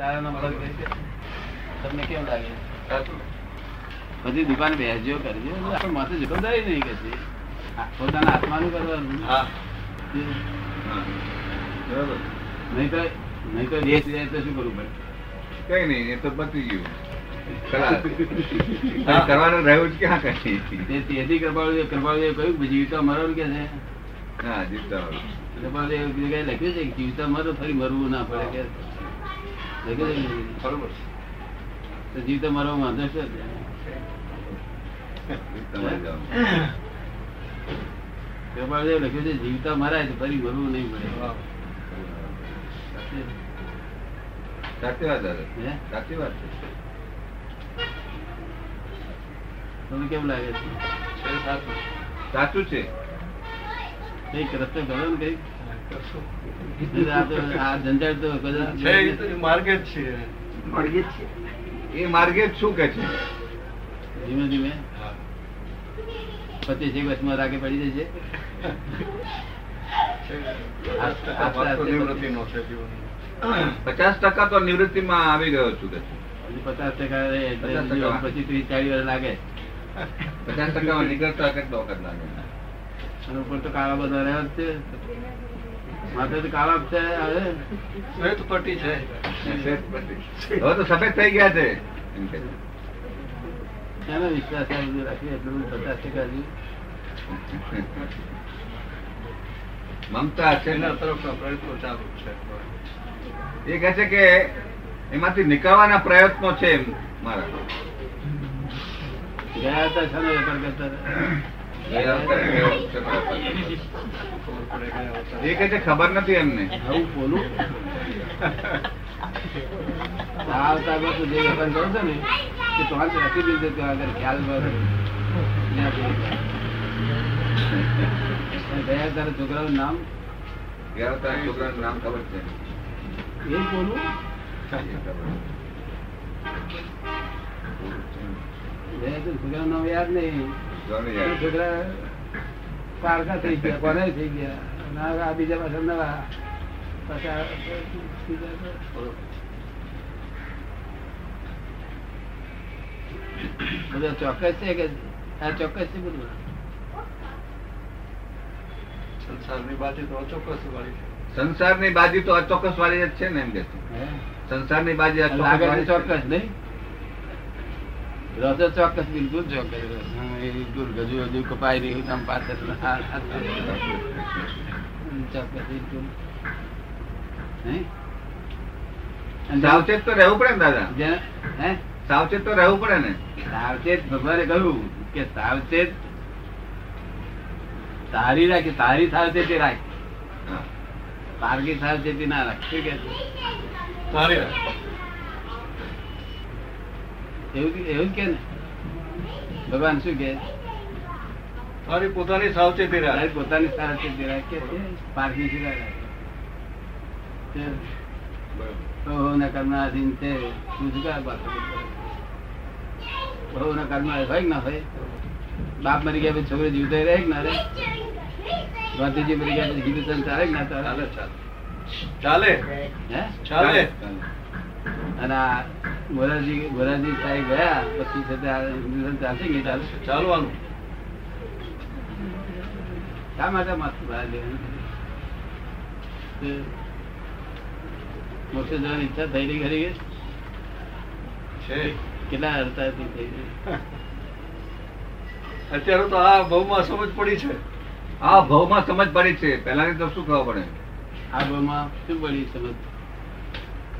તારા નંબર તમને કેમ લાગે? બધી દુકાન બેસજો કરજો. આપણે માથે જવાબદારી નહીં કે પોતાના આત્માનું કરવાનું? નહીં તો નહીં તો દેશ જાય તો શું કરવું પડે? કઈ નહીં એ તો પતી ગયું. કરવાનું રહ્યું જ ક્યાં તેથી કહ્યું જીવતા મરવાનું કે છે? હા જીવતા વાળું. કૃપાળુદેવ લખ્યું છે કે જીવતા મરો ફરી મરવું ના પડે કે? બરોબર તો જીવતા મરવા વાંધો છે? તમારે લખ્યું છે જીવતા મરાય તો ફરી મરવું નહીં મળે સાચી વાત? સાચી વાત છે. તમને કેમ લાગે છે? છે સાચું. સાચું છે. કંઈક રસ્તો ગયો ને કંઈક? એ માર્ગે શું કે છે? ધીમે ધીમે. પચીસ એક વર્ષમાં રાગે પડી જશે. પચાસ ટકા તો નિવૃત્તિ માં આવી ગયો છું કે પચાસ ટકા રહે એટલે 50 ટકા. પછી ત્રીસ ચાલીસ વર્ષ લાગે. પચાસ ટકા નીકળતા કેટલો વખત લાગે? અને ઉપર તો કાળા બધા રહ્યા જ છે. માથે તો કાળા છે હવે શ્વેત પટ્ટી છે. હવે તો સફેદ થઈ ગયા છે. વિશ્વાસ રાખીએ એટલું પચાસ ટકા મમતા એ કહે છે કે એમાંથી નીકળવાના પ્રયત્નો છે એમ મારા. ગયા હતા છે એ કે છે ખબર નથી એમને આવું બોલું આ અવતારમાં તું જે વેપાર કરો છો ને તે તો હાથ રાખી દીધો ત્યાં આગળ ખ્યાલ પર ત્યાં સુધી. અને ગયા તારા છોકરાનું નામ ગયા વખતે છોકરાનું નામ ખબર છે એ બોલું. છોકરાનું નામ યાદ નહીં. છોકરા પારકા થઈ ગયા કોને થઈ ગયા. આ બીજા પાછા નવા બધા ચોક્કસ છે કે આ ચોક્કસ છે બધું? સંસારની બાજુ તો અચોક્કસ વાળી સંસારની બાજુ તો અચોક્કસ વાળી જ છે ને એમ કે સંસારની સંસારની બાજી. ચોક્કસ નહીં? રસ ચોક્કસ બિલકુલ ચોક્કસ બિલકુલ હજુ પાછળ. ચોક્કસ બિલકુલ. સાવચેત તો રહેવું પડે ને દાદા. હે? સાવચેત તો રહેવું પડે ને. સાવચેત ભગવાને કહ્યું કે સાવચેત તારી રાખે તારી સાવચેતી રાખ. સારગી તારગી સાવચેતી ના રાખ. શું કે સારી તારી વાત. એવું કે- એવું કે ને? ભગવાન શું કે? તારી પોતાની સાવચેતી રાખ. પોતાની સાવચેતી રાખે છે પારકી સિવાય રાખે છે. બહુ ના કર્માધીન છે શું કરે? બહુ ના કર્મ હોય કે ના હોય? બાપ મરી ગયા પછી છોકરો જીવતો રહે કે ના રે ગાંધીજી મરી ગયા પછી હિન્દુસ્તાન ચાલે કે ના ચાલે ચાલે. હે? ચાલે. અને આ મોરારજી મોરારજી સાહેબ ગયા પછી છે તે આ હિન્દુસ્તાન ચાલશે કે ચાલવાનું. શા માટે માથું બહાર મોક્ષ જવાની ઈચ્છા થઈ રહી ખરી છે. કેટલા અડતાથી થઈ ગઈ? અત્યારે તો આ ભાવમાં સમજ પડી છે. આ ભાવમાં સમજ પડી છે. પહેલાની તો શું ખબર પડે? આ ભાવમાં શું પડી સમજ?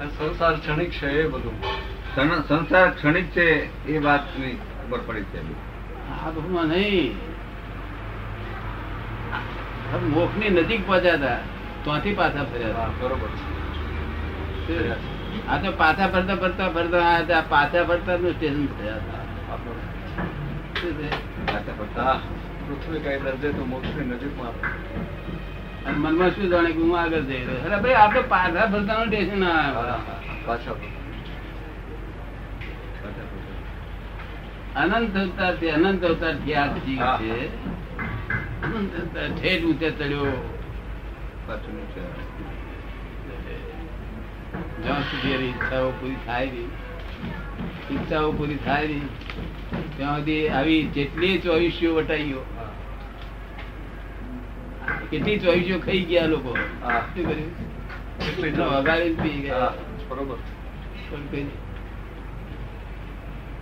સંસાર ક્ષણિક છે એ બધું સંસાર ક્ષણિક છે એ વાતની ખબર પડી છે આ નહીં મોક્ષની નજીક પહોંચ્યા હતા ત્યાંથી પાછા ફર્યા હતા બરોબર આ તો પાછા ફરતા ફરતા ફરતા હતા. પાછા ફરતા નું સ્ટેશન થયા હતા? પાછા પડતા. પૃથ્વી કઈ દર્જે તો મોક્ષની નજીકમાં આવે. અને મનમાં શું જાણે કે હું આગળ જઈ રહ્યો અરે ભાઈ આપણે પાછા ફરતાનો ટેન્શન ના. અનંત અવતારથી અનંત અવતાર જીવ છે? ઠેઠ ઊંચે ચડ્યો. જ્યાં સુધી એની ઈચ્છાઓ પૂરી થાય નહીં ઈચ્છાઓ પૂરી થાય નહીં ત્યાં સુધી આવી જેટલી ચોવીસીઓ વટાઈઓ હા. કેટલી ચોવીસીઓ ખાઈ ગયા લોકો.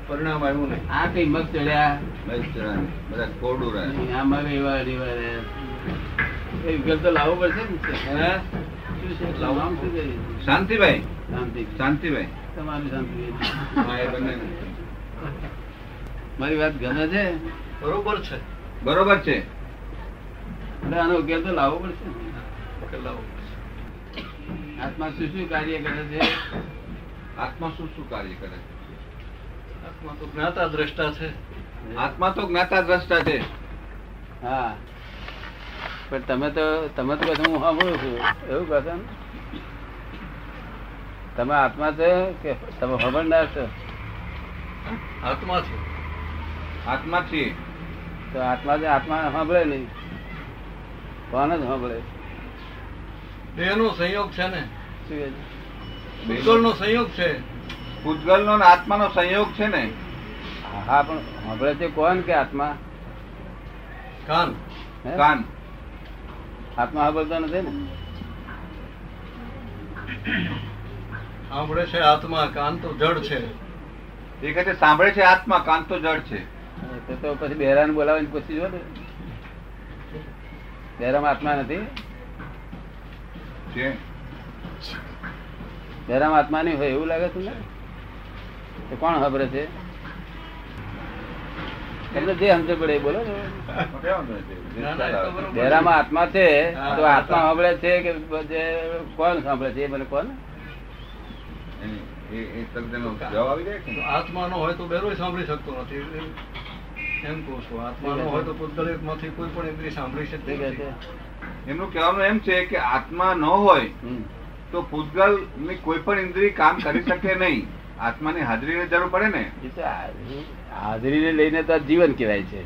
પરિણામ આવ્યું આ કઈ મગ ચડ્યા? બધા કોરડું રહે આમાં. વિકલ્પ તો લાવવો પડશે ને? શાંતિભાઈ? શાંતિ શાંતિભાઈ. તમારી શાંતિ હા, એ મારી વાત ગમે છે? બરોબર છે. બરોબર છે. એટલે આનો ઉકેલ તો લાવવો પડશે ને. કે લાવો. આત્મા શું શું કાર્ય કરે છે? આત્મા શું શું કાર્ય કરે છે? આત્મા તો જ્ઞાતા દ્રષ્ટા છે. આત્મા તો જ્ઞાતા દ્રષ્ટા છે. હા. પણ તમે તો તમે તો કહો હું સાંભળું છું. એવું કહો? તમે આત્મા છે કે તમે ખબરદાર છો? આત્મા છે. આત્મા છે તો આત્મા છે આત્મા સાંભળે નહીં. કોણ જ સાંભળે નો સંયોગ છે ને? ભૂતગલ નો સંયોગ છે. પૂતગલનો ને આત્માનો સંયોગ છે ને? હા પણ સાંભળે છે કોણ કે આત્મા? કાન. કાન. આત્મા સાંભળતો નથી ને? સાંભળે છે આત્મા કાન તો જડ છે. એ કહે છે સાંભળે છે આત્મા કાન તો જડ છે. તો તો પછી બહેરાને બોલાવીને પૂછી જો ને. બહેરામાં આત્મા નથી. છે આત્મા નહીં હોય એવું લાગે તમને તો કોણ ખબર છે? તમને જે સમજ પડે એ બોલો. બહેરામાં આત્મા છે તો આત્મા સાંભળે છે કે જે કોણ સાંભળે છે? એ મને કોણ? એ- જવાબ આવી જાય આત્મા નો હોય તો બેરો સાંભળી શકતો નથી. એમ કહું છું આત્માનો હોય તો પૂતગળમાંથી કોઈ પણ ઇન્દ્રિય સાંભળી શકતી નથી. એમનું કહેવાનું એમ છે કે આત્મા ન હોય તો પૂતગલની કોઈ પણ ઇન્દ્રિય કામ કરી શકે નહીં. આત્માની હાજરીની જરૂર પડે ને. હાજરી- હાજરીને લઈને તો જીવન કહેવાય છે.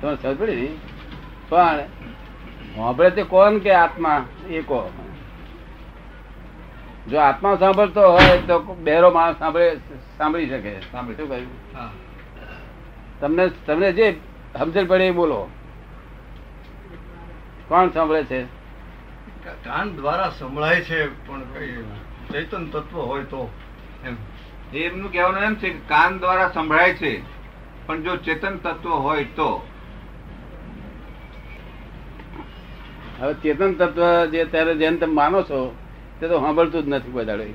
તો ને? પણ સાંભળે તે કોણ કે આત્મા? એ કહો. જો આત્મા સાંભળતો હોય તો બેરો માણસ સાંભળે સાંભળી શકે. સાંભળી. શું કહ્યું? હા. તમને તમને જે સમજણ પડે એ બોલો. કોણ સાંભળે છે? કાન દ્વારા સંભળાય છે પણ કઈ ચૈતન તત્વ હોય તો એમનું કહેવાનું એમ છે કે કાન દ્વારા સંભળાય છે પણ જો ચેતન તત્વ હોય તો. હવે ચેતન તત્વ જે ત્યારે જેને તમે માનો છો તે તો સાંભળતું જ નથી કોઈ દાડો એ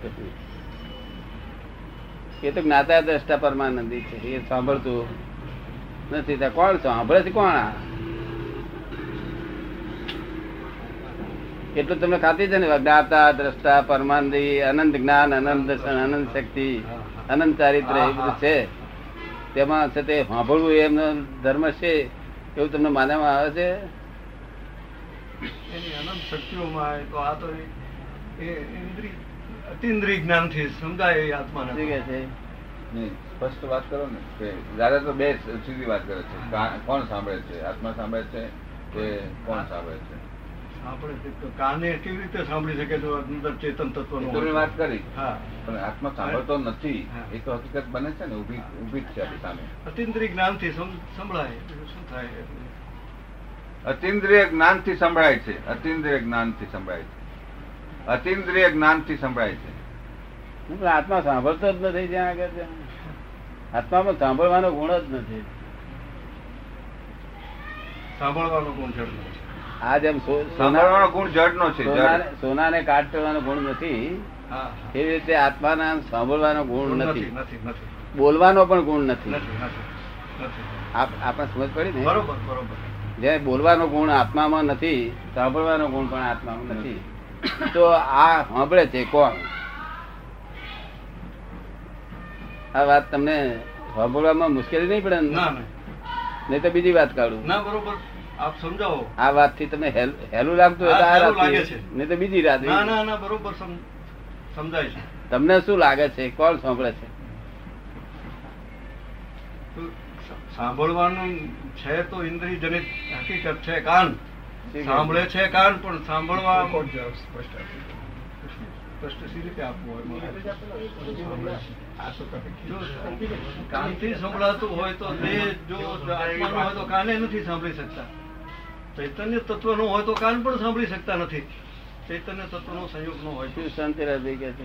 તો જ્ઞાતા દ્રષ્ટા પરમાનંદી છે એ સાંભળતું નથી ત્યાં કોણ સાંભળે છે કોણ આ? એટલું તમને ખાતી છે ને? જ્ઞાતા દ્રષ્ટા પરમાનંદી અનંત જ્ઞાન અનંત દર્શન અનંત શક્તિ અનંત ચારિત્ર એ બધું છે. તેમાં છે તે સાંભળવું એમનો ધર્મ છે એવું તમને માનવામાં આવે છે? એની અનંત શક્તિઓમાં તો આ તો એ- એ અતિન્દ્રિય જ્ઞાનથી સમજાય આત્માને. છે? નહીં, સ્પષ્ટ વાત કરો ને કે દાદા તો બે સીધી વાત કરે છે. કોણ સાંભળે છે? આત્મા સાંભળે છે કે કોણ સાંભળે છે? આપણે તે કાને કેવી રીતે સાંભળી શકે જો અંદર ચેતન તત્વ એ વાત કરી. પણ આત્મા સાંભળતો નથી. એ તો હકીકત બને છે ને ઊભી છે આપણી સામે. અતિન્દ્રિય જ્ઞાનથી સંભળાય. શું થાય અતિન્દ્રિય જ્ઞાનથી સંભળાય છે. અતિન્દ્રિય જ્ઞાનથી સંભળાય છે. અતિન્દ્રિય જ્ઞાનથી સંભળાય છે. આત્મા સાંભળતો જ નથી જ્યાં આગળ. આત્મામાં સાંભળવાનો ગુણ જ નથી. સાંભળવાનો ગુણ આ જેમ સાંભળવાનો ગુણ જડનો છે સોનાને- જડ સોનાને કાટ કરવાનો ગુણ નથી. હા હા. એવી રીતે આત્માના સાંભળવાનો ગુણ ગુણ નથી નથી. નથી બોલવાનો પણ ગુણ નથી. નથી નથી નથી. આપ- આપણે સમજ પડી ને? બરોબર બરોબર. જે બોલવાનો ગુણ આત્મામાં નથી સાંભળવાનો ગુણ પણ આત્મામાં નથી. તો આ સાંભળે છે કોણ? આ વાત તમને સાંભળવામાં મુશ્કેલી નહીં પડે ને? ના ના. નહીં તો બીજી વાત કાઢું. ના બરોબર. આપ સમજાવો. આ વાતથી તમને હેલું લાગતું હોય તો આ રાત છે. નહીં તો બીજી રાત ના ના ના બરોબર સમજાય છે. તમને શું લાગે છે? કોણ સાંભળે છે? સાંભળવાનું છે તો ઇન્દ્રિય જનિત હકીકત છે કાન. સાંભળે છે કાન પણ સાંભળવા સ્પષ્ટ સી રીતે આપવું હોય? કાનથી સંભળાતું હોય તો દેહ જો આત્માનો હોય તો કાને નથી સાંભળી શકતા. ચૈતન્ય તત્વનો હોય તો કાન પણ સાંભળી શકતા નથી. ચૈતન્ય તત્વનો સંયોગ નો હોય તો. શું શાંતિ રાજી કે છે?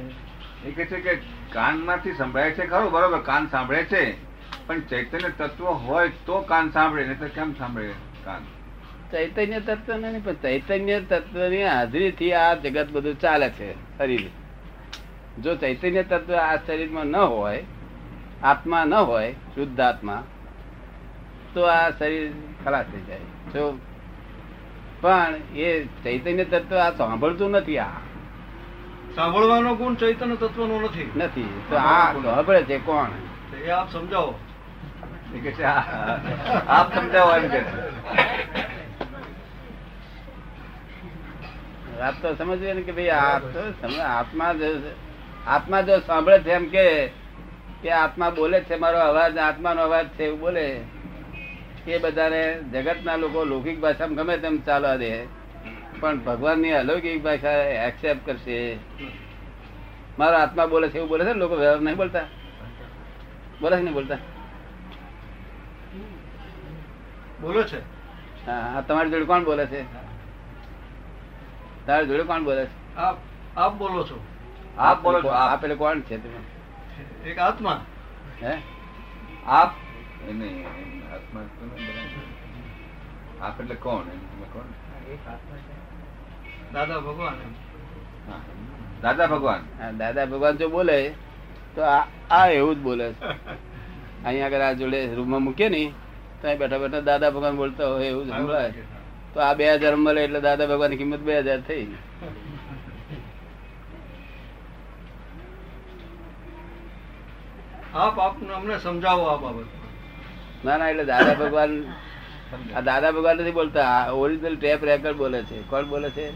એ કે છે કે કાનમાંથી સંભળાય છે ખરું બરોબર કાન સાંભળે છે. પણ ચૈતન્ય તત્વ હોય તો કાન સાંભળે નહીં તો કેમ સાંભળે કાન? ચૈતન્ય તત્વ નહીં પણ ચૈતન્ય તત્વની હાજરીથી આ જગત બધું ચાલે છે શરીર. જો ચૈતન્ય તત્વ આ શરીરમાં ન હોય આત્મા ન હોય શુદ્ધ આત્મા તો આ શરીર ખલાસ થઈ જાય. જો પણ એ ચૈતન્ય તત્વ આ સાંભળતું નથી આ. સાંભળવાનો ગુણ ચૈતન્ય તત્વનો નથી. નથી. તો આ સાંભળે છે કોણ? એ આપ સમજાવો. આપ સમજાવો એમ કે આપ તો સમજવે ને કે ભાઈ આ તો આત્મા જો આત્મા જો સાંભળે છે એમ કે કે આત્મા બોલે છે મારો અવાજ આત્માનો અવાજ છે એવું બોલે. એ બધાને જગતના લોકો લૌકિક ભાષામાં ગમે તેમ ચાલવા દે. પણ ભગવાનની અલૌકિક ભાષા એક્સેપ્ટ કરશે. મારો આત્મા બોલે છે એવું બોલે છે ને લોકો વ્યવહાર નહીં બોલતા? બોલે છે નહીં બોલતા? બોલો છે. હા હા, તમારી જોડે કોણ બોલે છે? તારી જોડે કોણ બોલે છે? આપ આપ બોલો છો. આપ બોલો છો આપ. પેલે કોણ છે તમે? એક આત્મા. હે? આપ? એ આત્મા તો નહીં બરાબર. આપ એટલે કોણ? કોણ? દાદા ભગવાન દાદા ભગવાન? દાદા ભગવાન જો બોલે તો આ આ એવું જ બોલે અહીંયા આગળ આ જોડે રૂમમાં મૂકીએ ને તો અહીં બેઠા બેઠા દાદા ભગવાન બોલતા હોય એવું જ સંભળાય. તો આ બે હજાર મળે એટલે દાદા ભગવાનની કિંમત બે હજાર થઈ. આપ આપને અમને સમજાવો આ બાબત. ના ના એટલે દાદા ભગવાન આ દાદા ભગવાન નથી બોલતા. ઓરિજિનલ ટેપ રેકર્ડ બોલે છે. કોણ બોલે છે.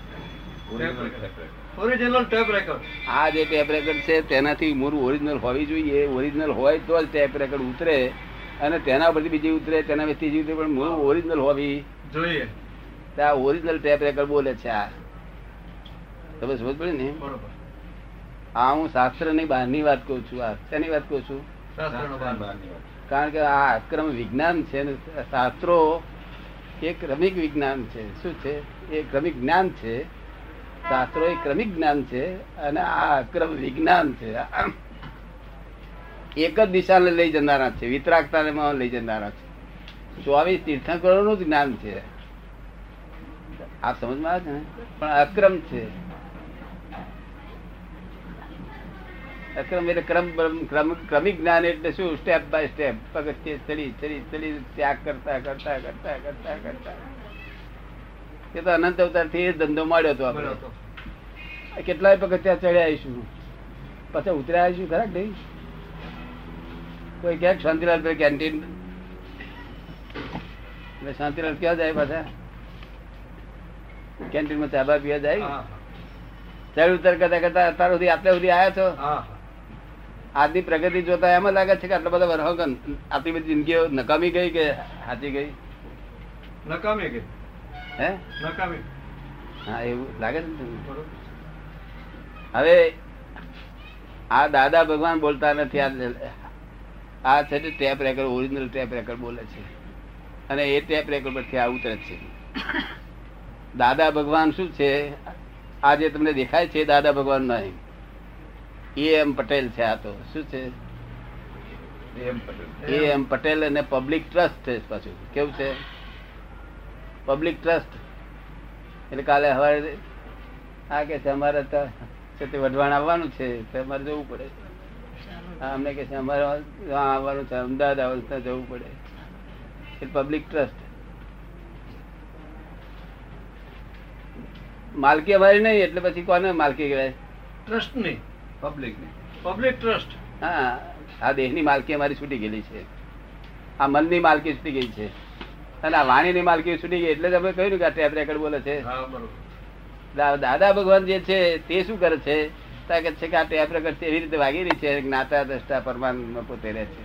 ઓરિજિનલ ટેપ રેકર્ડ આ જે ટેપ રેકર્ડ છે તેનાથી મૂળ ઓરિજિનલ હોવી જોઈએ. ઓરિજિનલ હોય તો જ ટેપ રેકર્ડ ઉતરે અને તેના પરથી બીજી ઉતરે તેના પરથી ત્રીજી ઉતરે પણ મૂળ ઓરિજિનલ હોવી જોઈએ. તો આ ઓરિજિનલ ટેપ રેકર્ડ બોલે છે આ. તમે સમજ પડે ને? બરોબર. આ હું શાસ્ત્રની બહારની વાત કહું છું આ શેની વાત કહું છું. કારણ કે આ અક્રમ વિજ્ઞાન છે ને શાસ્ત્રો એ ક્રમિક વિજ્ઞાન છે. શું છે? એ ક્રમિક જ્ઞાન છે. શાસ્ત્રો એ ક્રમિક જ્ઞાન છે અને આ અક્રમ વિજ્ઞાન છે. એક જ દિશાને લઈ જનારા છે વિતરાગતાને લઈ જનારા છે. ચોવીસ તીર્થંકરોનું જ જ્ઞાન છે. આપ સમજમાં આવે છે ને? પણ અક્રમ છે. અક્રમ એટલે ક્રમ ક્રમ ક્રમિક જ્ઞાન એટલે શું? સ્ટેપ બાય સ્ટેપ પગથિયે ચડી ચડી ચડી ત્યાગ કરતા કરતા કરતા કરતા કરતા. એ તો અનંત અવતારથી ધંધો મળ્યો હતો આપણે. કેટલાય પગથિયા ચડ્યા આવીશું. પછી ઉતર્યા આવીશું ખરા નહીં? કોઈ ક્યાંક શાંતિલાલ ભાઈ કેન્ટીન. એટલે શાંતિલાલ ક્યાં જાય પાછા? કેન્ટીનમાં ચાબા પીવા જાય? ચડ ઉતર કરતા કરતા અત્યાર સુધી આટલા સુધી આવ્યા છો? હા, આજની પ્રગતિ જોતા એમ લાગે છે કે આટલા બધા વરહો આટલી બધી જિંદગીઓ નકામી ગઈ કે સાચી ગઈ? નકામી ગઈ. હે? નકામી. હા એવું લાગે છે. હવે આ દાદા ભગવાન બોલતા નથી આ આ છે તે tape record original tape record બોલે છે. અને એ ટેપ રેકર્ડ પરથી આ ઉતરે છે. દાદા ભગવાન શું છે? આ જે તમને દેખાય છે દાદા ભગવાન નહીં. એ એમ પટેલ છે આ તો. શું છે? એમ પટેલ. એ એમ પટેલ અને પબ્લિક ટ્રસ્ટ છે પાછું. કેવું છે? પબ્લિક ટ્રસ્ટ એટલે કાલે હવે આ કે છે અમારે તો છે તે વઢવાણ આવવાનું છે તો અમારે જવું પડે. હા અમને કે છે અમારે આવવાનું છે અમદાવાદ આવવાનું ત્યાં જવું પડે. એટલે પબ્લિક ટ્રસ્ટ માલકી અમારી નહીં એટલે પછી કોને માલકી કહેવાય? ટ્રસ્ટ નહીં. પબ્લિક ને. પબ્લિક ટ્રસ્ટ હા આ દેહની માલકી અમારી છૂટી ગયેલી છે. આ મનની માલકી છૂટી ગઈ છે. અને આ વાણીની માલકી છૂટી ગઈ એટલે જ અમે કહ્યું કે આ ટેપ રેકર્ડ બોલે છે. દાદા ભગવાન જે છે તે શું કરે છે? કે છે કે આ ટેપ રેકર્ડ એવી રીતે વાગી રહી છે જ્ઞાતા દ્રષ્ટા પરમાન પોતે રહે છે.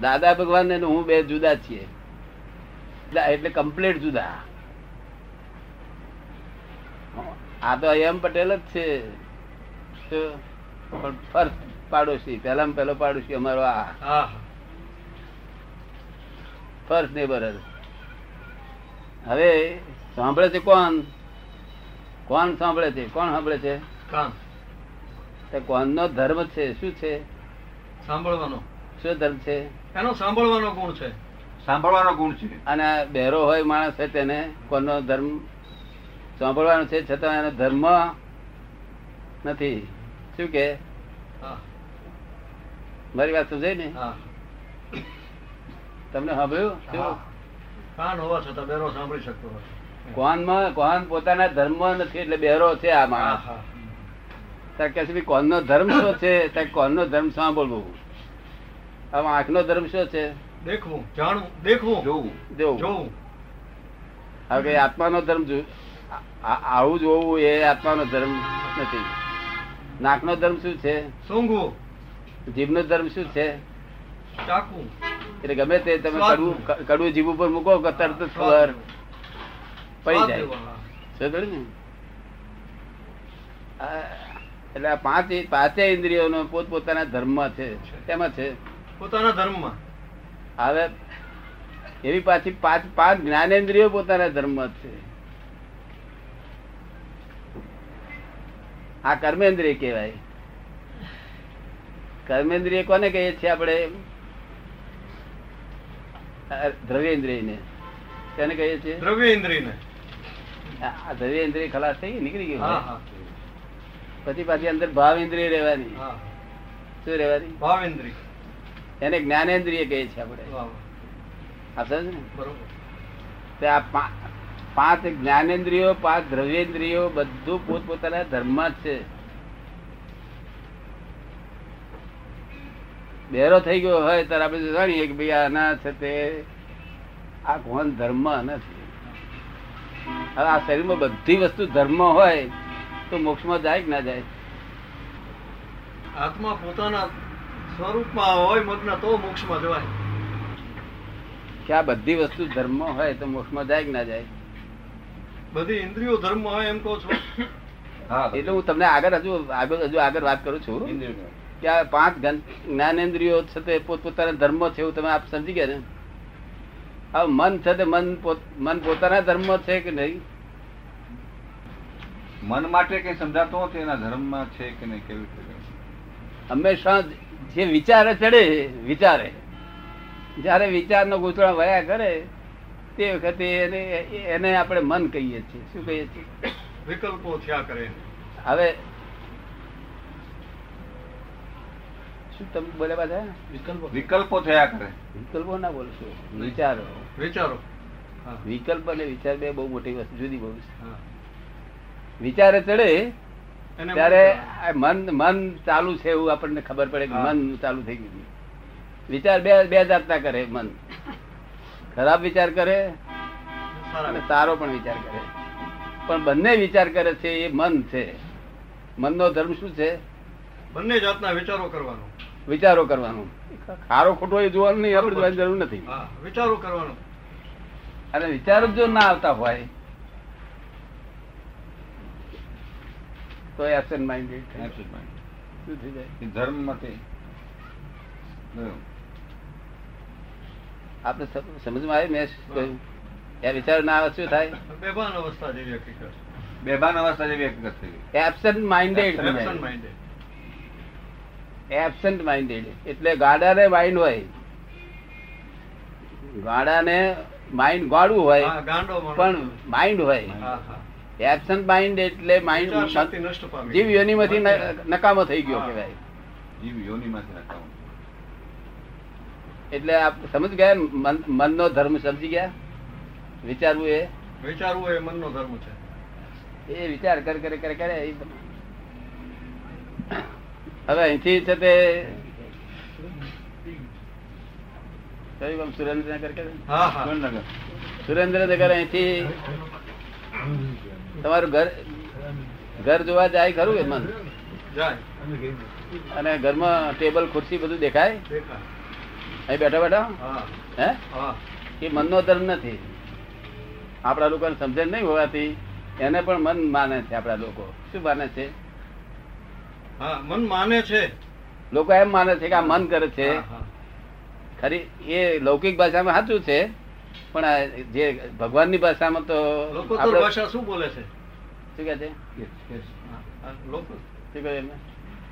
દાદા ભગવાન ને હું બે જુદા છીએ. એટલે કમ્પ્લીટ જુદા. આ તો એમ પટેલ જ છે. શું? પણ ફર્સ્ટ પાડોશી પહેલામાં પહેલો પાડોશી અમારો આ. ફર્સ્ટ નેબર હવે સાંભળે છે કોણ? કોણ સાંભળે છે? કોણ સાંભળે છે? તે કોણનો ધર્મ છે? શું છે? સાંભળવાનો. શું ધર્મ છે? એનો સાંભળવાનો ગુણ છે. સાંભળવાનો ગુણ છે. અને બહેરો હોય માણસ હોય તેને કોનો ધર્મ સાંભળવાનો છે છતાં એનો ધર્મ નથી. શું કે? મારી વાત સમજાય ને? તમને સાંભળ્યું? કાન હોવા છતાં બેરો સાંભળી શકતો કોનમાં? કોન પોતાના ધર્મ નથી એટલે બેરો છે આ માણસ. કે છે કોનનો ધર્મ શું છે? ત્યારે કોનનો ધર્મ સાંભળવું હવે આંખનો ધર્મ શું છે? દેખવું જાણવું દેખવું. જોવું. જોવું. હવે આત્માનો ધર્મ આવું જોવું એ આત્માનો ધર્મ નથી. નાકનો ધર્મ શું છે? સૂંઘવું જીભનો ધર્મ શું છે? ચાકવું એટલે ગમે તે તમે કડવું કડવું જીભ ઉપર મૂકો કે તરત જ ખબર પડી જાય. ને? એટલે આ પાંચ પાંચે ઇન્દ્રિયોનો પોતપોતાના ધર્મમાં છે. તેમાં છે? પોતાના ધર્મમાં. હવે એવી પાછી પાંચ પાંચ જ્ઞાનેન્દ્રિયો પોતાના ધર્મમાં છે. આ કર્મેન્દ્રિય કહેવાય. કર્મેન્દ્રિય કોને કહીએ છીએ આપણે? આ દ્રવ્યેન્દ્રિયને. તેને કહીએ છીએ? દ્રવ્ય ઇન્દ્રિયને આ દ્રવ્યેન્દ્રિય ખલાસ થઈ નીકળી હા પછી પાછી અંદર ભાવેન્દ્રિય રહેવાની. શું રહેવાની? ભાવેન્દ્રિય. એને જ્ઞાનેન્દ્રિય કહીએ છીએ આપણે. આ સમજ ને? બરોબર. આ પાંચ જ્ઞાનેન્દ્રિયો પાંચ દ્રવ્યેન્દ્રિયો બધું પોતપોતાના ધર્મ જ છે. બેરો થઈ ગયો હોય ત્યારે આપણે જાણીએ કે ભાઈ આના છે તે આ કોણ ધર્મ નથી. હવે આ શરીરમાં બધી વસ્તુ ધર્મ હોય તો મોક્ષમાં જાય કે ના જાય? આત્મા પોતાના સ્વરૂપમાં હોય મગ્ન તો મોક્ષમાં જવાય. કે આ બધી વસ્તુ ધર્મ હોય તો મોક્ષમાં જાય કે ના જાય? બધી ઇન્દ્રિયો ધર્મ હોય એમ કહો છો? હા. એટલે હું તમને આગળ હજુ આગળ હજુ આગળ વાત કરું છું. કે આ પાંચ જ્ઞાનેન્દ્રિયો છે તે પોતપોતાના ધર્મ છે એવું તમે આપ સમજી ગયા ને? હવે મન છે તે મન મન પોતાના ધર્મ છે કે નહીં? મન માટે કઈ સમજાતો નથી એના ધર્મમાં છે કે નહીં કેવી રીતે હંમેશા જે વિચારે ચડે વિચારે. જ્યારે વિચારનો ગૂંચળા વયા કરે તે વખતે એને એને આપણે મન કહીએ છીએ. શું કહીએ છીએ? વિકલ્પો થયા કરે. હવે શું તમે બોલે પાછા? વિકલ્પો. વિકલ્પો થયા કરે. વિકલ્પો ના બોલશો. વિચારો. વિચારો. વિકલ્પ અને વિચાર બે બહુ મોટી વસ્તુ જુદી બહુ છે વિચારે ચડે ત્યારે મન મન મન ચાલુ છે એવું આપણને ખબર પડે કે મન ચાલુ થઈ ગયું વિચાર બે બે જાતના કરે મન. ખરાબ વિચાર કરે અને સારો પણ વિચાર કરે. પણ બંને વિચાર કરે છે એ મન છે. મનનો ધર્મ શું છે? બંને જાતના વિચારો કરવાનો. વિચારો કરવાનો. ખારો ખોટો એ જોવાનું નહીં આપણે જોવાની જરૂર નથી. વિચારો કરવાનો. અને વિચારો જો ના આવતા હોય તો એબસન્ટ માઇન્ડેડ Absent માઇન્ડેડ શું થઈ જાય? ધર્મ ધર્મમાંથી. બરાબર. આપણે સમજમાં આવે? મેં શું કહ્યું? એ વિચાર ના આવે શું થાય? બેભાન અવસ્થા જેવી હકીકત. બેભાન અવસ્થા જેવી હકીકત થઈ ગઈ. Absent minded Absent absent minded એટલે ગાડાને માઇન્ડ હોય. ગાડાને માઇન્ડ ગાડું હોય હા, ગાંડો માણસ. પણ માઇન્ડ હોય. એબસન્ટ માઇન્ડ એટલે માઇન્ડ વિચાર નષ્ટ પામી. જીવ યોનિમાંથી નકામો થઈ ગયો. કહેવાય. જીવ યોનિમાંથી નકામો. એટલે આપ સમજ ગયા મન મનનો ધર્મ સમજી ગયા? વિચારવું એ? વિચારવું એ મનનો ધર્મ છે. એ વિચાર કર કરે કરે કરે હવે અહીંથી છે તે. સુરેન્દ્રનગર અહીંથી તમારું ઘર ઘર જોવા જાય ખરું એ મન? અને ઘરમાં ટેબલ ખુરશી બધું દેખાય? દેખાય. અહીં બેઠા બેઠા? હે. એ મનનો ધર્મ નથી. આપણા લોકોને સમજણ નહીં હોવાથી એને પણ મન માને છે આપણા લોકો. શું માને છે? હા મન માને છે. લોકો એમ માને છે કે આ મન કરે છે. ખરી એ લૌકિક ભાષામાં સાચું છે પણ જે ભગવાનની ભાષામાં તો લોકો તો ભાષા શું બોલે છે? શું કહે છે? શું કહે?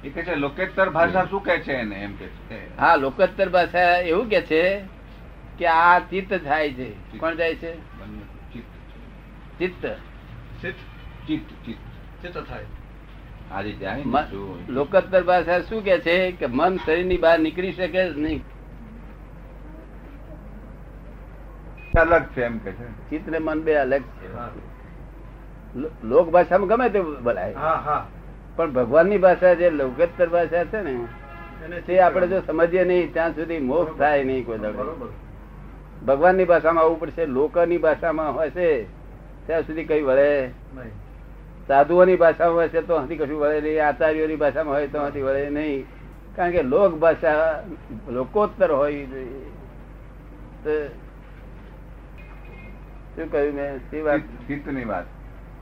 એ કે છે લોકેતર ભાષા શું કે છે એને? એમ કે છે. હા લોકોત્તર ભાષા એવું કે છે કે આ ચિત્ત થાય છે. કોણ જાય છે? ચિત્ત. થાય. ને? લોકોત્તર ભાષા શું કે છે કે મન શરીરની બહાર નીકળી શકે જ નહીં? અલગ છે એમ કે છે. ચિત્ત ને મન બે અલગ છે. લોક ભાષામાં ગમે તે બોલાય. હા હા. પણ ભગવાનની ભાષા જે લોકોત્તર ભાષા છે ને તે આપણે જો સમજીએ નહીં ત્યાં સુધી મોક્ષ થાય નહીં કોઈ દાડો. ભગવાનની ભાષામાં આવવું પડશે લોકોની ભાષામાં હોય છે ત્યાં સુધી કઈ વળે સાધુઓની ભાષામાં હોય છે તો હજી કશું વળે નહીં આચાર્યોની ભાષામાં હોય તો હજી વળે નહીં. કારણ કે લોક ભાષા લોકોત્તર હોય શું કહ્યું મેં? વાત? ચિત્તની વાત.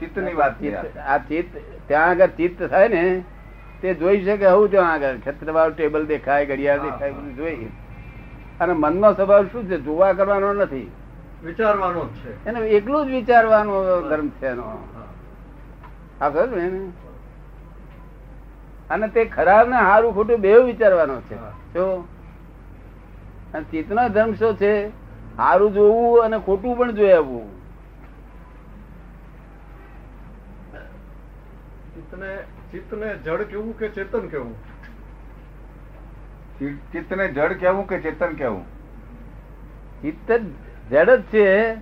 ચિત્તની વાત છે. આ. ચિત્ત- ત્યાં આગળ ચિત્ત થાય ને તે જોઈ શકે હું ત્યાં આગળ. છત્રવાળું ટેબલ દેખાય ઘડિયાળ દેખાય બધું જોઈ અને મનનો સ્વભાવ શું છે? જોવા કરવાનો નથી. વિચારવાનો જ છે. એને એકલું જ વિચારવાનો ધર્મ છે એનો. આ ખરું ને? અને તે ખરાબ ને સારું ખોટું બે વિચારવાનો છે. જો? અને ચિત્તનો ધર્મ શું છે? સારું જોવું અને ખોટું પણ જોઈ આવવું. ચિત્તને ચિત્તને જડ કેવું કે ચેતન કેવું? ચિત્તને જડ કેવું કે ચેતન કેવું? ચિત્ત જડ જ છે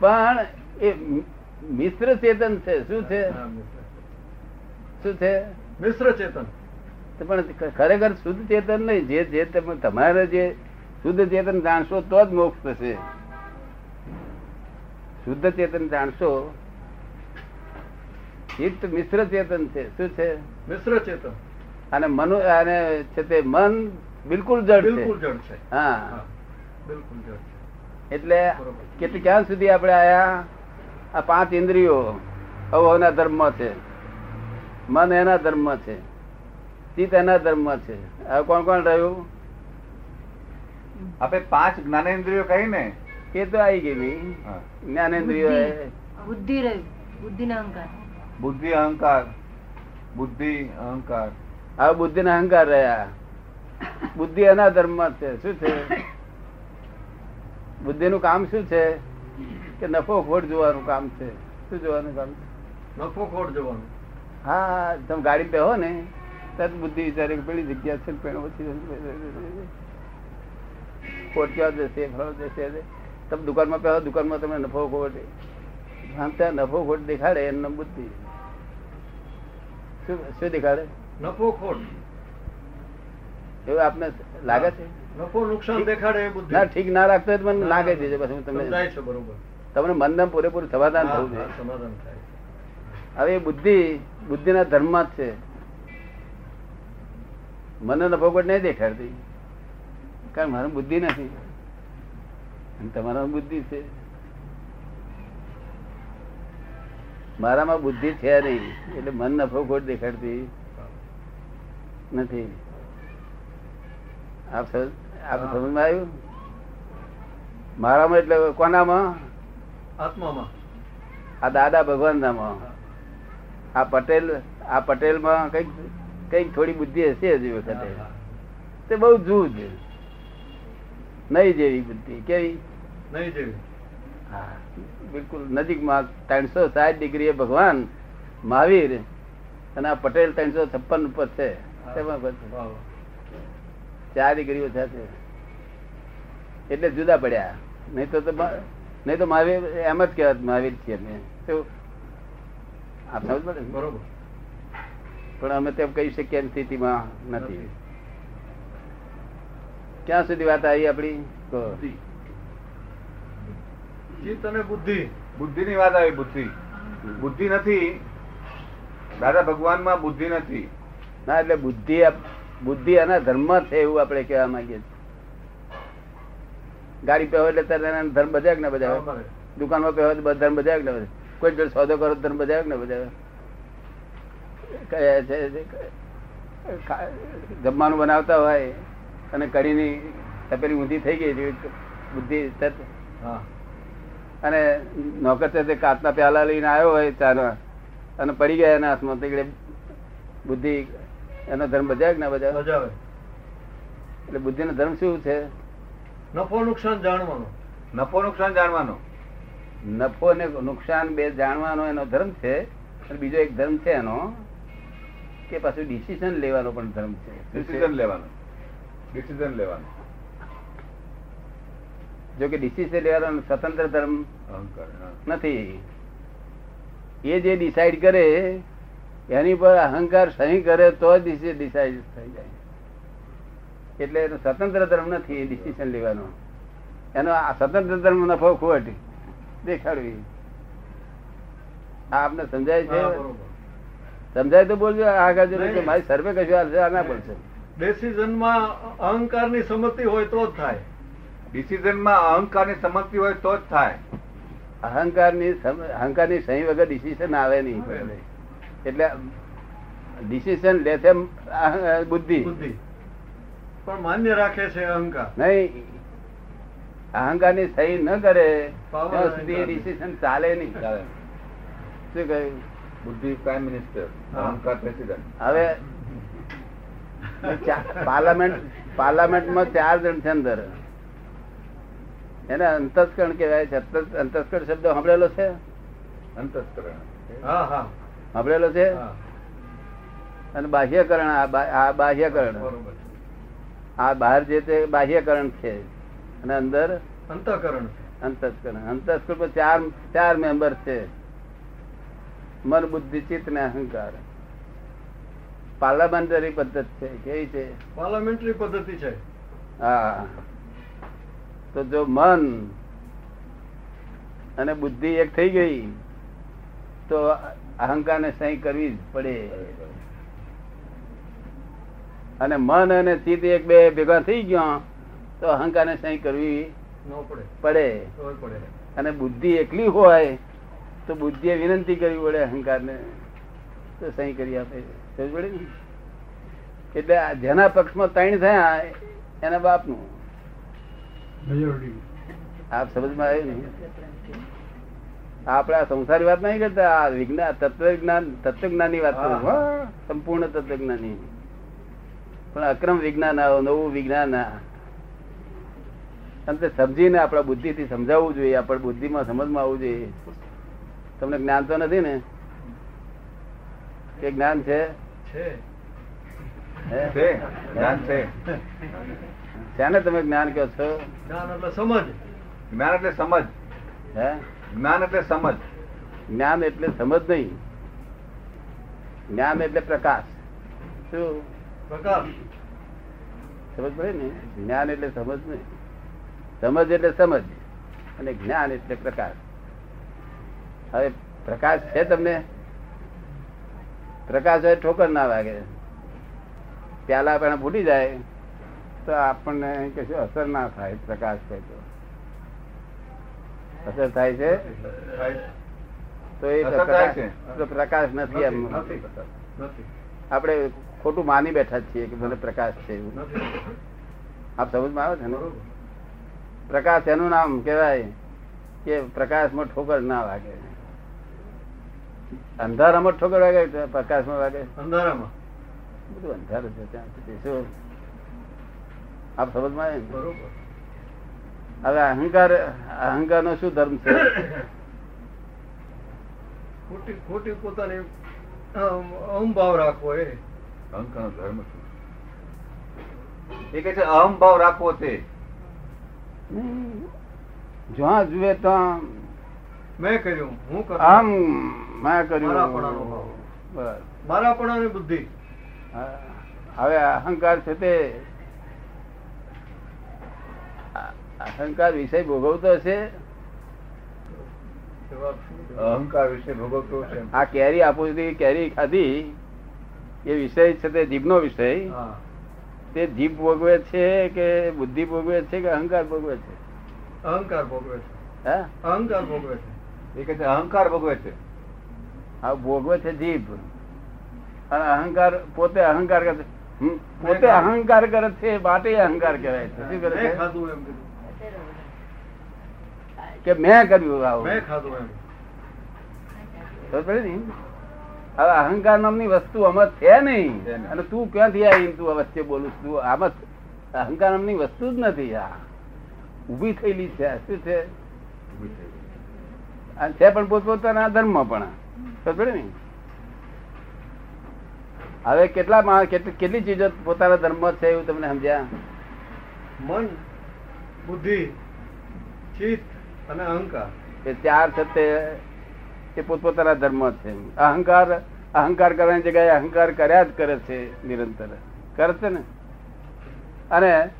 પણ એ મિશ્ર ચેતન છે. શું છે? શું છે? મિશ્ર ચેતન. પણ ખરેખર શુદ્ધ ચેતન નહીં. જે જે તમે તમારે જે શુદ્ધ ચેતન જાણશો તો જ મોક્ષ થશે. શુદ્ધ ચેતન જાણશો ચિત્ત મિશ્ર ચેતન છે. શું છે? મિશ્ર ચેતન. અને મનુ અને છે તે મન બિલકુલ જડ બિલકુલ છે જડ છે. હા. બિલકુલ જડ છે. એટલે કેટલી ક્યાં સુધી આપણે આયા? આ પાંચ ઇન્દ્રિયો અવના ધર્મ છે. મન એના ધર્મ છે. ચિત્ત એના ધર્મ છે. હવે કોણ કોણ રહ્યું? આપણે પાંચ જ્ઞાનેન્દ્રિયો કહી ને એ તો આવી ગઈ. જ્ઞાનેન્દ્રિયો બુદ્ધિ. બુદ્ધિ રહ્યું. બુદ્ધિ ના અહંકાર. બુદ્ધિ અહંકાર. બુદ્ધિ અહંકાર. આ બુદ્ધિ ને અહંકાર રહ્યા. બુદ્ધિ એના ધર્મ છે. શું છે? બુદ્ધિ નું કામ શું છે? કે નફો ખોટ જોવાનું કામ છે? શું જોવાનું કામ છે? નફો ખોટ જોવાનું. હા તમે ગાડી બેહો ને તરત બુદ્ધિ વિચારે કે પેલી જગ્યા છે ને પેલો ઓછી ખોટ ક્યાં જશે? ફળ જશે તમે દુકાનમાં પહેરો દુકાનમાં તમને નફો ખોટ. આમ ત્યાં નફો ખોટ દેખાડે એમનો બુદ્ધિ. શું શું દેખાડે? નફો ખોટ. એવું આપને લાગે છે? નફો નુકસાન દેખાડે ના ઠીક ના રાખતો મને લાગે છે પછી હું તમને બરોબર. તમને મનને પૂરેપૂરું સમાધાન થવું છે સમાધાન થાય. હવે એ બુદ્ધિ બુદ્ધિના ધર્મ જ છે. મને નફો ખોટ નહીં દેખાડતી. કારણ મારી બુદ્ધિ નથી. તમારા બુદ્ધિ છે. મારામાં બુદ્ધિ છે નહીં એટલે મન નફો ખોટ દેખાડતી નથી. આપ આપ સમજમાં આવ્યું? મારામાં એટલે કોનામાં? આત્મામાં. આ દાદા ભગવાનનામાં. આ પટેલ આ પટેલમાં કંઈક કંઈક થોડી બુદ્ધિ હશે હજી વખતે. તે બહુ જૂજ. નહીં જેવી બુદ્ધિ. કેવી? નહીં જેવી. હા. બિલકુલ નજીકમાં ત્રણસો સાઠ ડિગ્રીએ ભગવાન મહાવીર અને આ પટેલ ત્રણસો છપ્પન ઉપર છે. ચાર ડિગ્રી ઓછા છે એટલે જુદા પડ્યા. નહીં તો નહીં તો મહાવીર એમ જ કહેવાત મહાવીર છીએ અમે? આપ સમજ પડે? બરોબર. પણ અમે તેમ કહી શકીએ એમ સ્થિતિમાં નથી. ક્યાં સુધી વાત આવી આપણી. ચિત્ત અને બુદ્ધિ. બુદ્ધિ ની વાત આવી બુદ્ધિ. બુદ્ધિ નથી. દાદા ભગવાનમાં બુદ્ધિ નથી. ના એટલે બુદ્ધિ બુદ્ધિ અને ધર્મ છે એવું આપણે કહેવા માંગીએ છીએ. ગાડી પહેવો એટલે તરત ધર્મ બજાવે કે ના બજાવે. દુકાનમાં પહેવો તો ધર્મ બજાવે કે ના બજાવે કોઈ જોડે સોદો કરો ધર્મ બજાવે કે ના બજાવે જમવાનું બનાવતા હોય અને કઢીની તપેલી ઊંધી થઈ ગઈ બુદ્ધિ તત્વ. હા. અને નોકર તે કાચના પ્યાલા લઈને આવ્યો હોય ચાના અને પડી ગયા એના હાથમાં તો એટલે બુદ્ધિ એનો ધર્મ બજાવે ના બજાવે? બજાવે. એટલે બુદ્ધિનો ધર્મ શું છે? નફો નુકસાન જાણવાનું. નફો નુકસાન જાણવાનો. નફો ને નુકસાન બે જાણવાનો એનો ધર્મ છે અને બીજો એક ધર્મ છે એનો કે પાછું ડિસિઝન લેવાનો પણ ધર્મ છે. ડિસિઝન લેવાનું. ડિસિઝન લેવાનું. જો કે ડિસિઝન લેવાનો સ્વતંત્ર ધર્મ. નથી. એ જે ડિસાઈડ કરે એની પર અહંકાર સહી કરે તો જ ડિસાઈડ થઈ જાય. એટલે એનો સ્વતંત્ર ધર્મ નથી એ ડિસિઝન લેવાનો. એનો આ સ્વતંત્ર ધર્મ નફો ખોટ દેખાડવી. આ આપને સમજાય છે? સમજાય તો બોલજો આગળ. મારી સર્વે કશું આ ના બોલશે. ડિસિઝનમાં અહંકારની સંમતિ હોય તો જ થાય. ડિસિઝનમાં અહંકારની સંમતિ હોય તો જ થાય. અહંકારની અહંકારની સહી વગર ડિસિઝન આવે નહીં. એટલે ડિસિઝન લે છે બુદ્ધિ. બુદ્ધિ. પણ માન્ય રાખે છે અહંકાર. નહીં. અહંકારની સહી ન કરે ત્યાં સુધી ડિસિઝન ચાલે નહીં. ચાલે. શું કહ્યું? બુદ્ધિ પ્રાઇમ મિનિસ્ટર અહંકાર પ્રેસિડેન્ટ હવે પાર્લામેન્ટ પાર્લામેન્ટમાં ચાર જણ છે અંદર. એને અંતસ્કરણ કહેવાય છે. અંતસ્કરણ શબ્દ સાંભળેલો છે? અંતસ્કરણ. સાંભળેલો છે? અને બાહ્યકરણ આ બાહ્યકરણ. આ બહાર જે તે બાહ્યકરણ છે. અને અંદર અંતકરણ અંતસ્કરણ. અંતસ્કરણ ચાર ચાર મેમ્બર છે. મન બુદ્ધિ ચિત્ત ને અહંકાર. પાર્લામેન્ટરી પદ્ધતિ છે. કેવી છે? પાર્લામેન્ટરી પદ્ધતિ છે. હા. તો જો મન અને બુદ્ધિ એક થઈ ગઈ તો અહંકારને સહી કરવી જ પડે. અને મન અને ચિત્ત એક બે ભેગા થઈ ગયા તો અહંકારને સહી કરવી પડે. અને બુદ્ધિ એકલી હોય તો બુદ્ધિએ વિનંતી કરવી પડે અહંકારને. તો સહી કરી આપે. સમજ પડે એટલે જેના પક્ષમાં ત્રણ થયા એના બાપનું. આપ સમજમાં આવ્યું ને? આપણે આ સંસારી વાત નહીં કરતા આ વિજ્ઞાન તત્વજ્ઞાન તત્વજ્ઞાનની વાત કરું. સંપૂર્ણ તત્વજ્ઞાની પણ અક્રમ વિજ્ઞાન આવો નવું વિજ્ઞાન તમને સમજીને આપણા બુદ્ધિથી સમજાવવું જોઈએ આપણા બુદ્ધિમાં સમજમાં આવવું જોઈએ. તમને જ્ઞાન તો નથી ને? કે જ્ઞાન છે? છે. હે? છે. જ્ઞાન છે. શાને તમે જ્ઞાન કહો છો? જ્ઞાન એટલે સમજ. જ્ઞાન એટલે સમજ. હે? જ્ઞાન એટલે સમજ. જ્ઞાન એટલે સમજ નહીં. જ્ઞાન એટલે પ્રકાશ. શું? પ્રકાશ. સમજ પડે ને? જ્ઞાન એટલે સમજ નહીં. સમજ એટલે સમજ અને જ્ઞાન એટલે પ્રકાશ. હવે પ્રકાશ છે તમને? પ્રકાશ હોય ઠોકર ના વાગે. પ્યાલા પણ ફૂટી જાય. તો આપણને કશું અસર ના થાય પ્રકાશ હોય તો અસર થાય છે? તો એ તો પ્રકાશ નથી એમ. આપણે ખોટું માની બેઠા છીએ કે મને પ્રકાશ છે એવું. આપ સમજમાં આવે છે ને? પ્રકાશ એનું નામ કહેવાય કે પ્રકાશમાં ઠોકર ના વાગે. અંધારામાં ઠોકર વાગે પ્રકાશમાં વાગે? અંધારામાં. બધું અંધારું છે ત્યાં શું? આપ સમજમાં આવે હવે અહંકાર અહંકાર નો શું ધર્મ છે? ખોટી ખોટી પોતાની અમ, અહંભાવ રાખવો એ. અહંકાર ધર્મ એ કે છે અહંભાવ રાખવો તે જ્યાં જુએ ત્યાં મેં કર્યું હું આમ મેં કર્યું. મારા પણ બુદ્ધિ. હવે અહંકાર છે તે અહંકાર વિષય ભોગવતો હશે? અહંકાર વિષય ભોગવતો હશે. આ કેરી આપું છું કેરી ખાધી એ વિષય છે તે જીભનો વિષય. તે જીભ ભોગવે છે કે બુદ્ધિ ભોગવે છે કે અહંકાર ભોગવે છે? અહંકાર ભોગવે છે. હે? અહંકાર ભોગવે છે. એ કે છે અહંકાર ભોગવે છે. આ ભોગવે છે જીભ. અને અહંકાર પોતે અહંકાર પોતે અહંકાર કરે છે માટે અહંકાર કહેવાય છે. શું કરે છે? કે મેં કર્યું આવું મેં ખાધું એમ. ખબર ને? હવે અહંકાર નામની વસ્તુ આમાં છે નહીં. અને તું ક્યાંથી આવી તું વચ્ચે બોલું? તું આમાં અહંકાર નામની વસ્તુ જ નથી આ. ઊભી થયેલી છે. શું છે? છે પણ પોતપોતાના ધર્મ પણ. ખબર ને? હવે કેટલા માણસ કેટલી કેટલી ચીજો પોતાના ધર્મ છે એવું તમને સમજ્યા? મન બુદ્ધિ ચિત્ત અને અહંકાર. એ ચાર છે એ પોતપોતાના ધર્મ છે. અહંકાર અહંકાર કરવાની જગ્યાએ અહંકાર કર્યા જ કરે છે નિરંતર. કરે છે ને? અને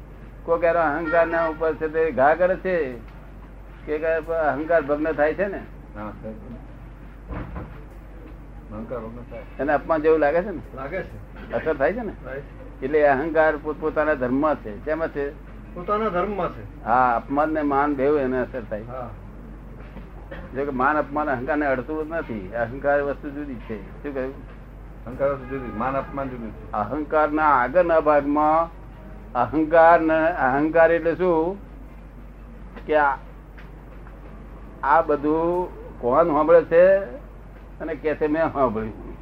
કોઈ એનો અહંકાર ના ઉપર છે તે ઘા કરે છે. કે અહંકાર ભગ્ન થાય છે ને. એને અપમાન જેવું લાગે છે ને? લાગે છે. અસર થાય છે ને? એટલે અહંકાર પોતપોતાના ધર્મ છે. તેમાં છે? પોતાના ધર્મમાં છે. હા અપમાન ને માન બેવ એને અસર થાય. જો કે માન અપમાન અહંકાર ને અડતું જ નથી. અહંકાર વસ્તુ જુદી છે. શું કહ્યું? અહંકાર વસ્તુ જુદી. માન અપમાન જુદી છે. અહંકારના આગળના ભાગમાં અહંકાર ને- અહંકાર એટલે શું? કે આ બધું કોણ સાંભળે છે અને કે છે મેં સાંભળ્યું.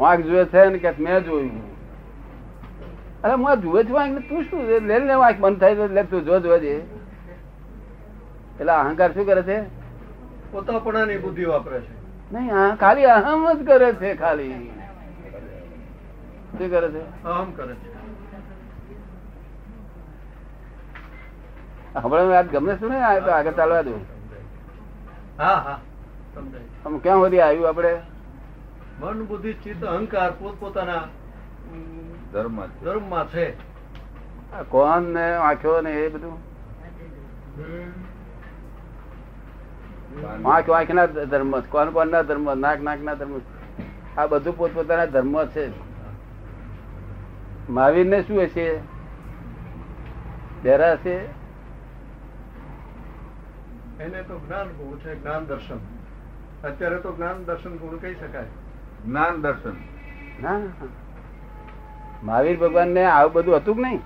વાંક જોયે છે ને કે મેં જોયું. અરે હું જુએ છું વાંક તું શું લે લે વાંક બંધ થાય તો લે તું જો જોજે એટલે અહંકાર શું કરે છે? પોતાપણાની બુદ્ધિ વાપરે છે. નહીં આ ખાલી અહમ જ કરે છે ખાલી. શું કરે છે? અહમ કરે છે. હમણાં વાત ગમે શું ને તો આગળ ચાલવા દઉં. હા હા સમજાય. ક્યાં સુધી આવ્યું આપણે? મન બુદ્ધિ ચિત્ત અહંકાર પોતપોતાના અમ, ધર્મ છે. છે કોણ ને આંખો ને એ બધું? આંખ આંખ ના ધર્મ. કોણ કોણ ના ધર્મ નાક નાક ના ધર્મ. આ બધું પોતપોતાના ધર્મ છે. મહાવીર ને શું હશે? ડેરા હશે? એને તો જ્ઞાન ગુણ છે જ્ઞાન દર્શન. અત્યારે તો જ્ઞાન દર્શન ગુણ કહી શકાય. જ્ઞાન દર્શન ના. મહાવીર ભગવાન ને આવું બધું હતું કે નહીં?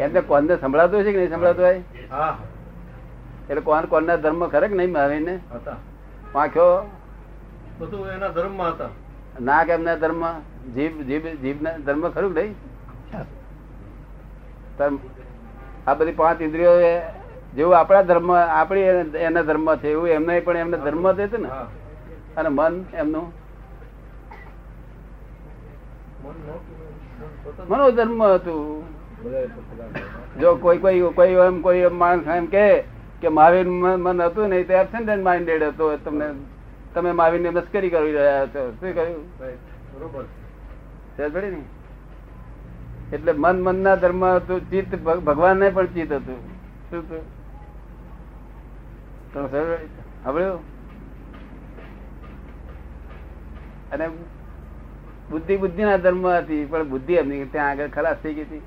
એમને કોણ ને સંભળાતું હશે કે નહીં સંભળાતું હોય? એટલે કોણ કોણ ના ધર્મ ખરે કે નહીં મહાવીર ને હતા બધું એના ધર્મમાં હતા. નાક એમના ધર્મ? જીભ જીભ જીભ ના ધર્મ ખરું કે નહીં? આ બધી પાંચ ઇન્દ્રિયો જેવું આપણા ધર્મ આપણી એના ધર્મ છે એવું એમને પણ એમને ધર્મ જ હતું ને? અને મન એમનું મન નહોતું. મન પોતાનું. મનોધર્મ હતું. જો કોઈ કોઈ કોઈ એમ કોઈ એમ માણસ એમ કે કે મહાવીર મન મન હતું નહીં તો એબસેન્ટ માઇન્ડેડ હતો. તમને, તમે મહાવીરની મસ્કરી કરી રહ્યા છો. શું કહ્યું? બરોબર ને? એટલે મન, મનના ધર્મ હતું, ચિત્ત ભગવાન ને પણ ચિત્ત હતું. શું હતું? સાંભળ્યું? અને બુદ્ધિ બુદ્ધિ ના ધર્મ હતી પણ બુદ્ધિ એમની ત્યાં આગળ ખલાસ થઈ ગઈ હતી.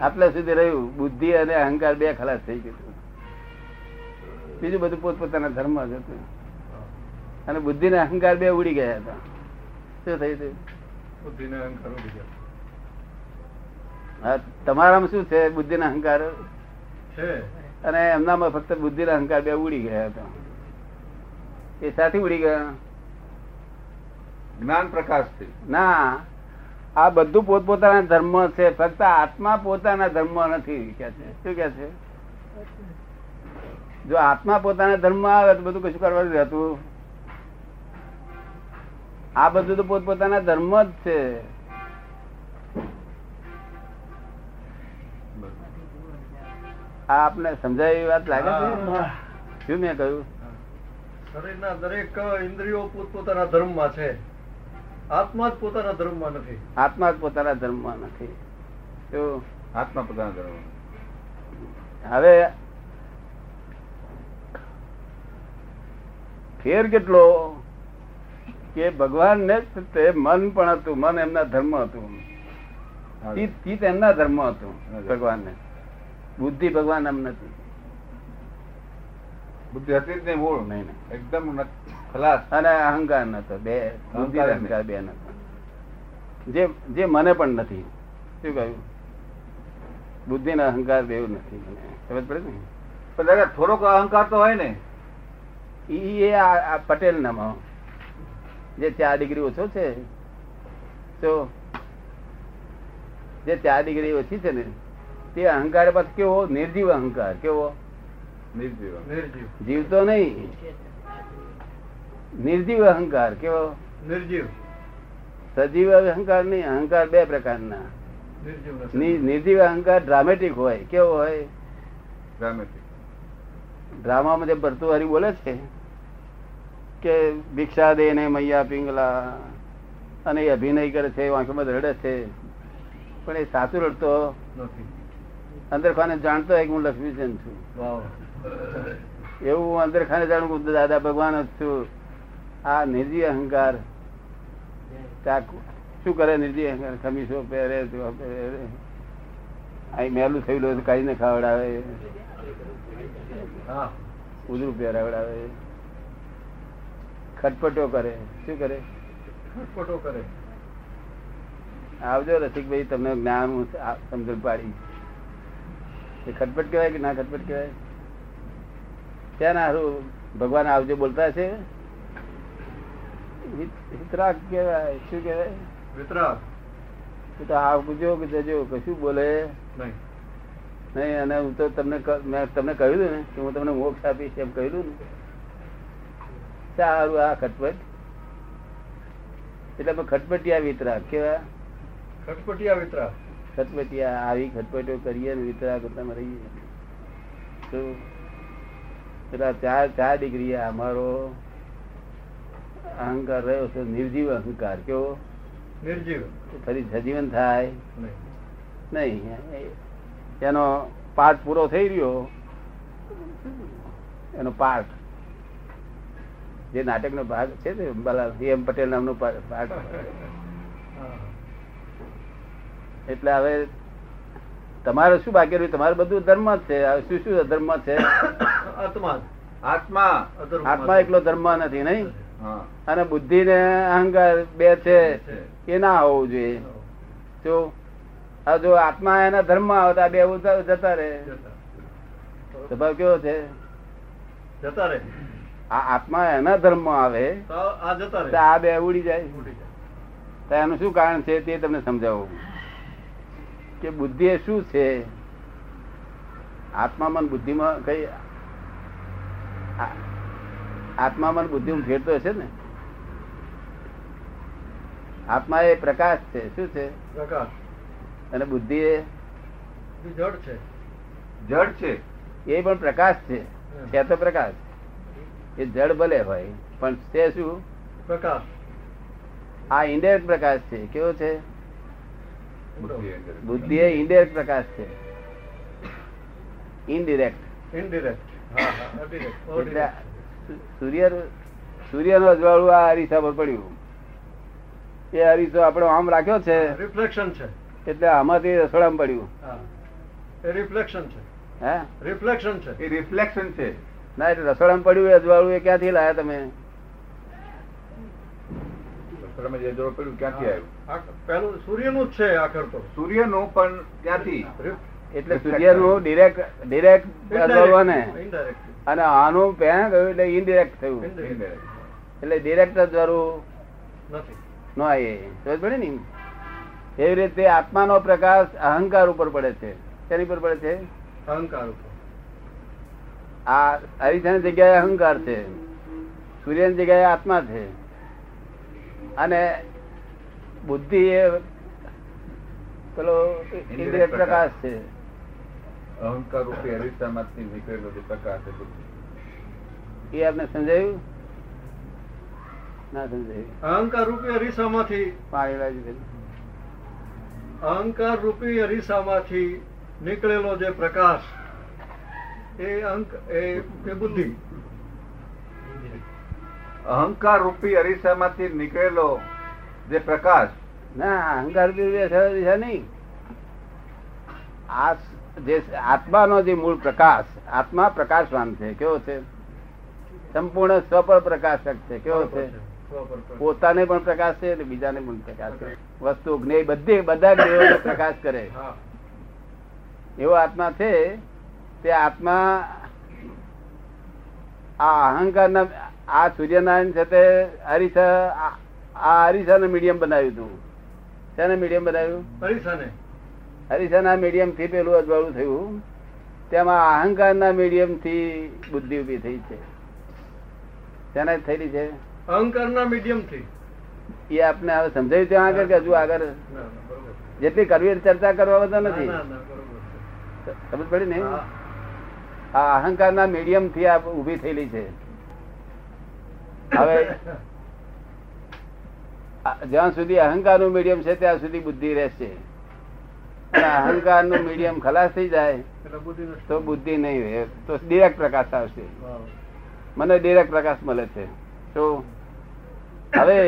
આટલા સુધી રહ્યું બુદ્ધિ અને અહંકાર બે ખલાસ થઈ ગયું બીજું બધું પોતપોતાના ધર્મ જ હતું. અને બુદ્ધિ ને અહંકાર બે ઉડી ગયા હતા. શું થયું હતું? બુદ્ધિને અહંકાર ઉડી ગયા. તમારામાં શું છે બુદ્ધિ ના અહંકાર? છે. અને એમનામાં ફક્ત બુદ્ધિ ના અહંકાર બે ઉડી ગયા હતા. એ સાથે ઉડી ગયા? જ્ઞાન પ્રકાશથી ના આ બધું પોતપોતાના ધર્મ છે ફક્ત આત્મા પોતાના ધર્મ નથી કે છે? શું કે છે? જો આત્મા પોતાના ધર્મ આવે તો બધું કશું કરવાનું રહેતું. આ બધું તો પોતપોતાના ધર્મ જ છે. આ આપને સમજાય એવી વાત લાગે છે? શું મેં કહ્યું? શરીરના દરેક ઇન્દ્રિયો પોતપોતાના ધર્મમાં છે. આત્મા જ પોતાના ધર્મમાં નથી. આત્મા જ પોતાના ધર્મમાં નથી. આત્મા પોતાના ધર્મ હવે ફેર કેટલો? કે ભગવાન ને તે મન પણ હતું મન એમના ધર્મ હતું. ચિત્ત એમના ધર્મ હતું ભગવાન ને બુદ્ધિ ભગવાન એમ નથી. બુદ્ધિ હતી જ નહીં મૂળ. નહીં. એકદમ ન- ખલાસ. અને અહંકાર નતો. બે બુદ્ધિ અહંકાર બે નતો. જે જે મને પણ નથી. શું કહ્યું? બુદ્ધિ ને અહંકાર બે નથી મને. સમજ પડે ને? પણ દાદા થોડોક અહંકાર તો હોય ને. એ આ પટેલ નામાં જે ચાર ડિગ્રી ઓછો છે. તો જે ચાર ડિગ્રી ઓછી છે ને તે અહંકાર પાછો કેવો? નિર્જીવ અહંકાર. કેવો? નિર્જીવ. નિર્જીવ. જીવતો નહીં. નિર્જીવ અહંકાર કેવો? નિર્જીવ. સજીવ અહંકાર નહીં અહંકાર બે પ્રકારના. નિર્જીવ અહંકાર ડ્રામેટિક હોય કેવો હોય? ડ્રામેટિક ડ્રામામાં જે ભરતુહરી બોલે છે કે ભિક્ષા દે ને મૈયા પિંગલા અને એ અભિનય કરે છે વાંખમાં રડે છે. પણ એ સાચું રડતો અંદર ખાને જાણતો હોય કે હું લક્ષ્મીચંદ છું. એવું અંદર ખાને જાણું દાદા ભગવાન જ છું. આ નિર્જીવ અહંકાર શું કરે નિર્જીવ અહંકાર ખમીસો પહેરે અહીં મેલું થયેલું હોય કઈ ને ખાવડાવે. ઉધરું પહેરાવડાવે. ખટપટો કરે. શું કરે? ખટપટો કરે. આવજો રસિકભાઈ તમને જ્ઞાન હું સમજણ પાડી. એ ખટપટ કહેવાય કે ના ખટપટ કહેવાય? ત્યાં ના ભગવાન આવજો બોલતા છે હિત- હિતરાગ શું કહેવાય? વિતરાગ તું તો આવજો કે જજો કશું બોલે? નહીં. નહીં અને હું તો તમને મેં તમને કહ્યું હતું ને કે હું તમને મોક્ષ આપીશ એમ કહ્યું ને. સારું આ ખટપટ. એટલે અમે ખટપટિયા વિતરાગ કેવા ખટપટિયા વિતરાગ. ખટપટિયા આવી ખટપટીઓ કરીએ ને વિતરાગ તમે રહીએ. તો પેલા ચાર ચાર ડિગ્રી અમારો અહંકાર રહ્યો છે નિર્જીવ અહંકાર. કેવો? નિર્જીવ. ફરી સજીવન થાય? નહીં. એનો પાઠ પૂરો થઈ રહ્યો. એનો પાઠ. જે નાટકનો ભાગ છે ને અંબાલાલ એમ પટેલ નામનો પાઠ. એટલે હવે તમારે શું બાકી રહ્યું? તમારે બધું ધર્મ જ છે. શું શું અધર્મ છે? આત્મા. આત્મા આત્મા એકલો ધર્મ નથી નહીં? અને બુદ્ધિ ને અહંકાર બે છે એ ના હોવું જોઈએ. જો જો આત્મા એના ધર્મમાં આવતા બે ઉતાર જતા રહે. સ્વભાવ કેવો છે? જતા રહે. આ આત્મા એના ધર્મ આવે આ બે ઉડી જાય. તો એનું શું કારણ છે તે તમને સમજાવું. કે બુદ્ધિ એ શું છે? આત્મા મન બુદ્ધિમાં કઈ આત્મા મન બુદ્ધિ ફેરતો હશે ને? આત્મા એ પ્રકાશ છે. શું છે? પ્રકાશ. અને બુદ્ધિ એ? જડ છે. જડ છે? એ પણ પ્રકાશ છે. છે તો પ્રકાશ. એ જડ ભલે હોય પણ તે શું? પ્રકાશ. આ ઇન્ડિરેક્ટ પ્રકાશ છે. કેવો છે? બુદ્ધિ બુદ્ધિ એ ઇન્ડિરેક્ટ પ્રકાશ છે. ઇનડિરેક્ટ ઇનડિરેક્ટ સૂર્ય સૂર્યનું અજવાળું આ અરીસામાં પડ્યું. એ અરીસો આપણે આમ રાખ્યો છે રિફ્લેક્શન છે. એટલે આમાંથી રસોડામાં પડ્યું. એ રિફ્લેક્શન છે. હે? રિફ્લેક્શન છે. એ રિફ્લેક્શન છે. ના એટલે રસોડામાં પડ્યું અજવાળું એ ક્યાંથી લાયા તમે? એટલે સૂર્યનું પડ્યું ક્યાંથી આવ્યું? પેલું સૂર્યનું જ છે આખર તો સૂર્યનું પણ ક્યાંથી? સૂર્યનું ડિરેક્ટ ડિરેક્ટ અજવાળું ને Indirect. અને આનું પેન ગયું એટલે ઇનડિરેક્ટ થયું. એટલે ડિરેક્ટ અજવાળું નથી. નો સમજ પડે ને? એવી રીતે આત્માનો પ્રકાશ અહંકાર ઉપર પડે છે. તેની પર પડે છે? અહંકાર ઉપર. આ અરીસાની જગ્યાએ અહંકાર છે. સૂર્યની જગ્યાએ આત્મા છે. અને બુદ્ધિ એ પેલો ઇન્દ્રિય પ્રકાશ છે. અહંકાર રૂપી અરીસામાંથી નીકળેલો જે પ્રકાશ છે એ આપને સમજાયું ના સમજાયું અહંકાર રૂપી અરીસામાંથી. અહંકાર રૂપી અરીસામાંથી નીકળેલો જે પ્રકાશ એ અંક એ એ બુદ્ધિ. અહંકાર રૂપી અરીસામાંથી નીકળેલો જે પ્રકાશ ના અહંકાર રૂપી અરીસા નહીં. આ જે આત્માનો જે મૂળ પ્રકાશ આત્મા પ્રકાશવાન છે કેવો છે? સંપૂર્ણ સ્વપર પ્રકાશક છે કેવો છે? પોતાને પણ પ્રકાશ છે અને બીજાને પણ પ્રકાશ છે. વસ્તુ જ્ઞેય બધી બધા જ્ઞેયોને પ્રકાશ કરે. એવો આત્મા છે તે આત્મા આ અહંકારના આ સૂર્યનારાયણ છે તે હરીસા આ હરીસાને મીડિયમ બનાવ્યું હતું. શેને મીડિયમ બનાવ્યું? પરીક્ષાને હરીસાના મીડિયમથી પેલું અજવાળું થયું તેમાં અહંકારના મીડિયમથી બુદ્ધિ ઊભી થઈ છે. તેના થયેલી છે. અહંકારના મીડિયમથી? એ આપને હવે સમજાયું ત્યાં આગળ કે હજુ આગળ? જેટલી કરવી ચર્ચા કરવા બધા નથી. સમજ પડી ને. આ અહંકારના મીડિયમથી આ ઊભી થયેલી છે. હવે જ્યાં સુધી અહંકારનું મીડિયમ છે ત્યાં સુધી બુદ્ધિ રહેશે. અને અહંકારનું મીડિયમ ખલાસ થઈ જાય. તો બુદ્ધિ નહીં રહે. તો ડિરેક્ટ પ્રકાશ આવશે. મને ડિરેક્ટ પ્રકાશ મળે છે. તો હવે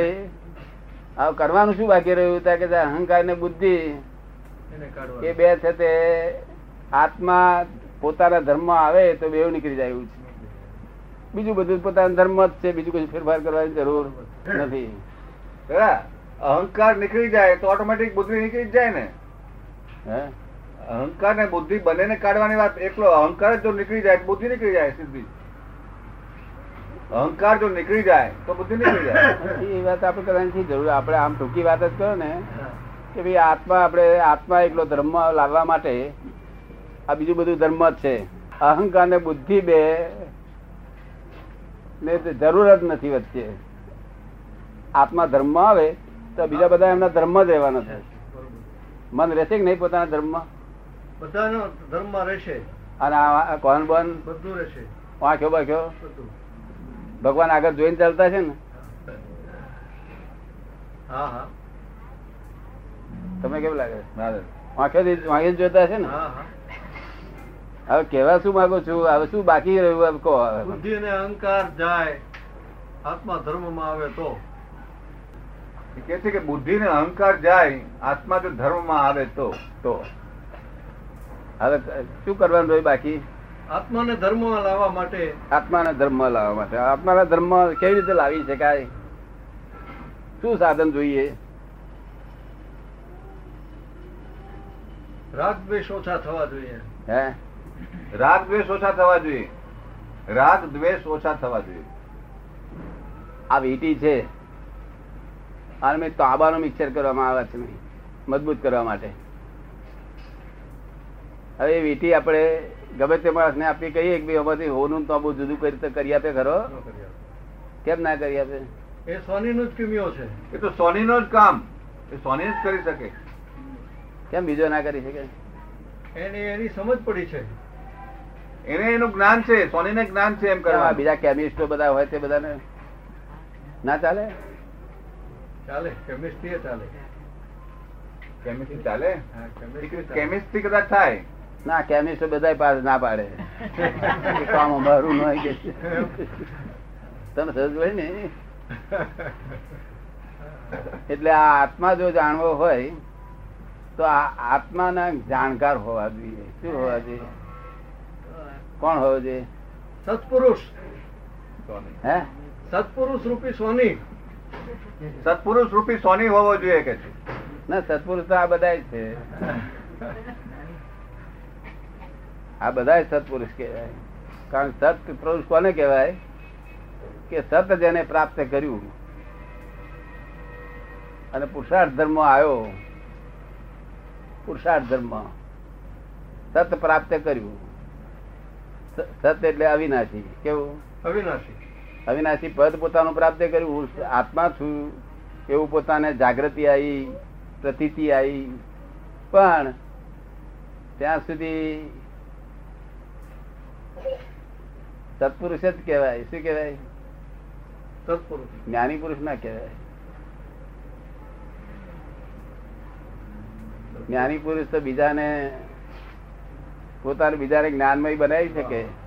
આ કરવાનું શું બાકી રહ્યું? ત્યાં કે અહંકાર ને બુદ્ધિ એ બે છે તે આત્મા પોતાના ધર્મ આવે તો બેવ નીકળી જાય એવું છે. બીજું બધું પોતાના ધર્મ જ છે. બીજું કોઈ ફેરફાર કરવાની જરૂર નથી. અહંકાર નીકળી જાય તો ઓટોમેટિક બુદ્ધિ નીકળી જાય ને. હે? અહંકાર ને બુદ્ધિ બંનેને કાઢવાની વાત એકલો. અહંકાર જો નીકળી જાય બુદ્ધિ નીકળી જાય સીધી. અહંકાર જો નીકળી જાય તો બુદ્ધિ નીકળી જાય. એ વાત આપણે કરવાની જરૂર આપણે આમ ટૂંકી વાત જ કરો ને કે ભાઈ આત્મા આપણે આત્મા એકલો ધર્મ લાવવા માટે આ બીજું બધું ધર્મ જ છે. અહંકાર ને બુદ્ધિ બે ને જરૂર જ નથી વચ્ચે. આત્મા ધર્મ આવે તો બીજા બધા એમના ધર્મ જ રહેવાના છે. બરોબર. મન રહેશે કે નહીં પોતાના ધર્મ બધાનો ધર્મમાં રહેશે. અને આ કોણ બન? બધું રહેશે. વાંખ્યો બાખ્યો? ભગવાન આગળ જોઈને ચાલતા છે ને? હા હા. તમે કેવું લાગે? ના. વાંખ્યો વાંખી જોતા છે ને? હા હા. હવે કેવા શું માંગુ છું? હવે શું બાકી રહ્યું? બુદ્ધિ અને અહંકાર જાય. આત્મા ધર્મમાં આવે તો. કહે છે કે બુદ્ધિ ને અહંકાર જાય આત્મા જો ધર્મમાં આવે તો તો. હવે શું કરવાનું રહ્યું બાકી? આત્માને ધર્મમાં લાવવા માટે આત્માને ધર્મ લાવવા માટે. આત્માના ધર્મ કેવી રીતે લાવી શકાય? શું સાધન જોઈએ? રાગ દ્વેષ ઓછા થવા જોઈએ. હે? રાગ દ્વેષ ઓછા થવા જોઈએ. રાગ દ્વેષ ઓછા થવા જોઈએ. આ વીટી છે. અને મેં તાંબાનું મિક્સર કરવામાં આવે છે નહીં મજબૂત કરવા માટે. હવે એ વીટી આપણે ગમે તે માણસને આપી કહીએ કે ભાઈ અમારથી હોનું તાંબુ જુદું કરી કરી આપે ખરો? ન. કેમ ના કરી આપે એ સ્વામીનું જ કિમિયો છે. એ તો સોની નો જ કામ. એ સોની જ કરી શકે. કેમ બીજો ના કરી શકે? એને એની સમજ પડી છે. એને એનું જ્ઞાન છે સોની ને જ્ઞાન છે એમ કરવા બીજા કેમિસ્ટો બધા હોય તે બધાને? ના ચાલે? ચાલે? કેમિસ્ટ્રી ચાલે. કેમિસ્ટ્રી ચાલે. કેમિસ્ટ્રી કદાચ થાય. ના કેમિસ્ટ બધા પાસ ના પાડે. કામ અમારું ન હોય કે. તને સજ હોય ને? એટલે આ આત્મા જો જાણવો હોય તો આ આત્માના જાણકાર હોવા જોઈએ. શું હોવા જોઈએ? કોણ હોવો જોઈએ? સત્પુરુષ. હે? સત્પુરુષ રૂપી સોની સત્પુરુષ રૂપી સોની હોવો જોઈએ કે છે? ના સત્પુરુષ તો આ બધા છે. આ બધા સત્પુરુષ કહેવાય. કારણ સત પુરુષ કોને કહેવાય? કે સત જેને પ્રાપ્ત કર્યું અને પુરુષાર્થ ધર્મ આવ્યો. પુરુષાર્થ ધર્મ. સત પ્રાપ્ત કર્યું. સત એટલે અવિનાશી. કેવું? અવિનાશી. અવિનાશી પદ પોતાનું પ્રાપ્ત કર્યું. હું આત્મા છું. એવું પોતાને જાગૃતિ આવી પ્રતીતિ આવી. પણ ત્યાં સુધી સત્પુરુષ જ કહેવાય. શું કહેવાય? સત્પુરુષ જ્ઞાની પુરુષ ના કહેવાય. જ્ઞાની પુરુષ તો બીજાને પોતાને બીજાને જ્ઞાનમય બનાવી શકે.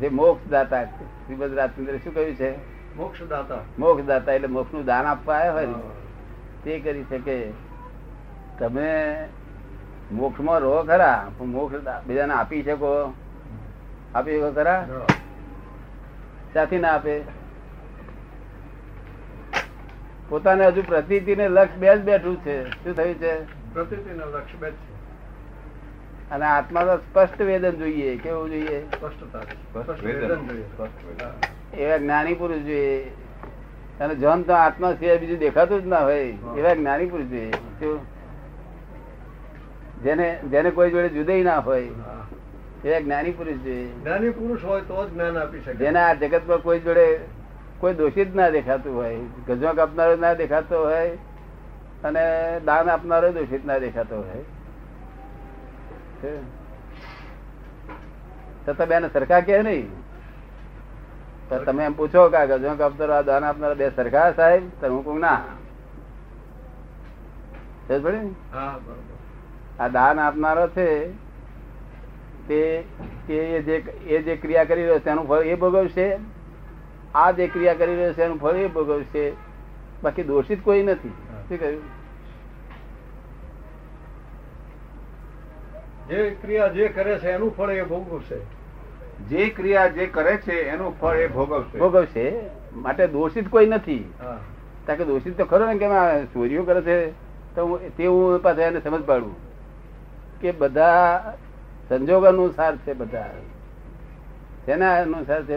જે મોક્ષ દાતા શ્રીમદ રાજચંદ્ર શું કહ્યું છે? મોક્ષદાતા. મોક્ષ દાતા એટલે મોક્ષનું દાન આપવા આવ્યા હોય તે કરી શકે. તમે મોક્ષમાં રહો ખરા પણ મોક્ષ બીજાને આપી શકો. આપી શકો ખરા? ક્યાંથી ના આપે. પોતાને હજુ પ્રતીતિ ને લક્ષ બે જ બેઠું છે. શું થયું છે? પ્રતિથી ને લક્ષ બે છે. અને આત્મા તો સ્પષ્ટ વેદન જોઈએ કેવું જોઈએ. એવા જ્ઞાની પુરુષ જોઈએ. અને જન તો આત્મા સિવાય બીજું દેખાતું જ ના હોય. એવા જ્ઞાની પુરુષ જોઈએ? જેને જેને કોઈ જોડે જુદાઈ ના હોય એવા જ્ઞાની પુરુષ જોઈએ. જ્ઞાની પુરુષ હોય તો જ જ્ઞાન આપી શકે. જેને આ જગત પર કોઈ જોડે કોઈ દોષિત ના દેખાતું હોય ગજવા કાપનારો ના દેખાતો હોય અને દાન આપનારો દોષિત ના દેખાતો હોય. છે. છતાં બેન સરખા કે નહીં. તો તમે એમ પૂછો કે આ ગજવા કાપનારો આ દાન આપનારો બે સરખા સાહેબ? તો હું કહું ના. આ દાન આપનારો છે તે તે એ જે એ જે ક્રિયા કરી રહ્યો છે એનું ફળ એ ભોગવશે? આ જે ક્રિયા કરી રહ્યો છે એનું ફળ એ ભોગવશે? બાકી દોષિત કોઈ નથી. શું કહ્યું? જે ક્રિયા જે કરે છે એનું ફળ એ ભોગવશે. જે ક્રિયા જે કરે છે એનું ફળ એ ભોગવશે. ભોગવશે. માટે દોષિત કોઈ નથી. કારણ કે દોષિત તો ખરો ને કે ચોરીઓ કરે છે તો હું તે હું પાછા એને સમજ પાડું કે બધા સંજોગ અનુસાર છે બધા. તેના અનુસાર છે?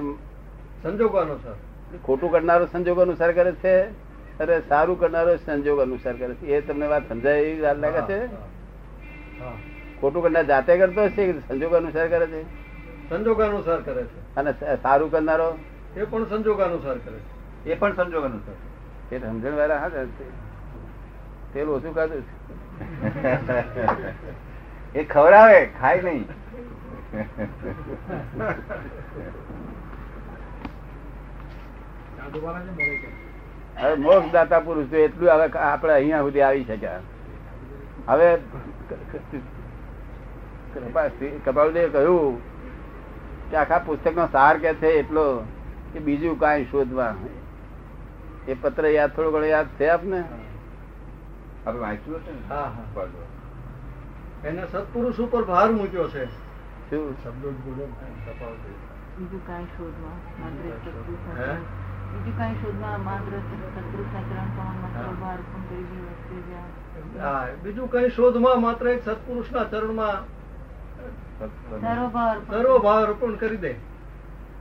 સંજોગો અનુસાર ખોટું કરનારો સંજોગ અનુસાર કરે છે અને સારું કરનારો સંજોગ અનુસાર કરે છે. એ તમને વાત સમજાય એવી વાત લાગે છે? હા. ખોટું કરનાર જાતે કરતો હશે કે સંજોગ અનુસાર કરે છે? સંજોગ અનુસાર કરે છે. અને સારું કરનારો? એ પણ સંજોગ અનુસાર કરે છે. એ પણ સંજોગ અનુસાર. એ સમજણ વાળા હા તેલ ઓછું કાઢું છે. એ ખવડાવે ખાય નહીં. હવે મોક્ષ દાતા પુરુષ તો એટલું હવે આપણે અહીંયા સુધી આવી શક્યા. હવે કપાલદેવ કહ્યું. કે આખા પુસ્તકનો સાર કે છે એટલો કે બીજું કાંઈ શોધવા. એ પત્ર યાદ થોડો ઘણો યાદ છે આપને? આપણે વાંચ્યું હશે હા હા. એને સત્પુરુષ ઉપર ભાર મૂક્યો છે. શું? શબ્દો બોલો બીજું કાંઈ શોધવા? માત્ર સત્પુરુષ હે? બીજું કાંઈ શોધવા? માત્ર સત્પુરુષના ચરણ કરી બીજું કઈ શોધમાં માત્ર એક સત્પુરુષના ચરણમાં સર્વ ભાવ અર્પણ કરી દે. હે?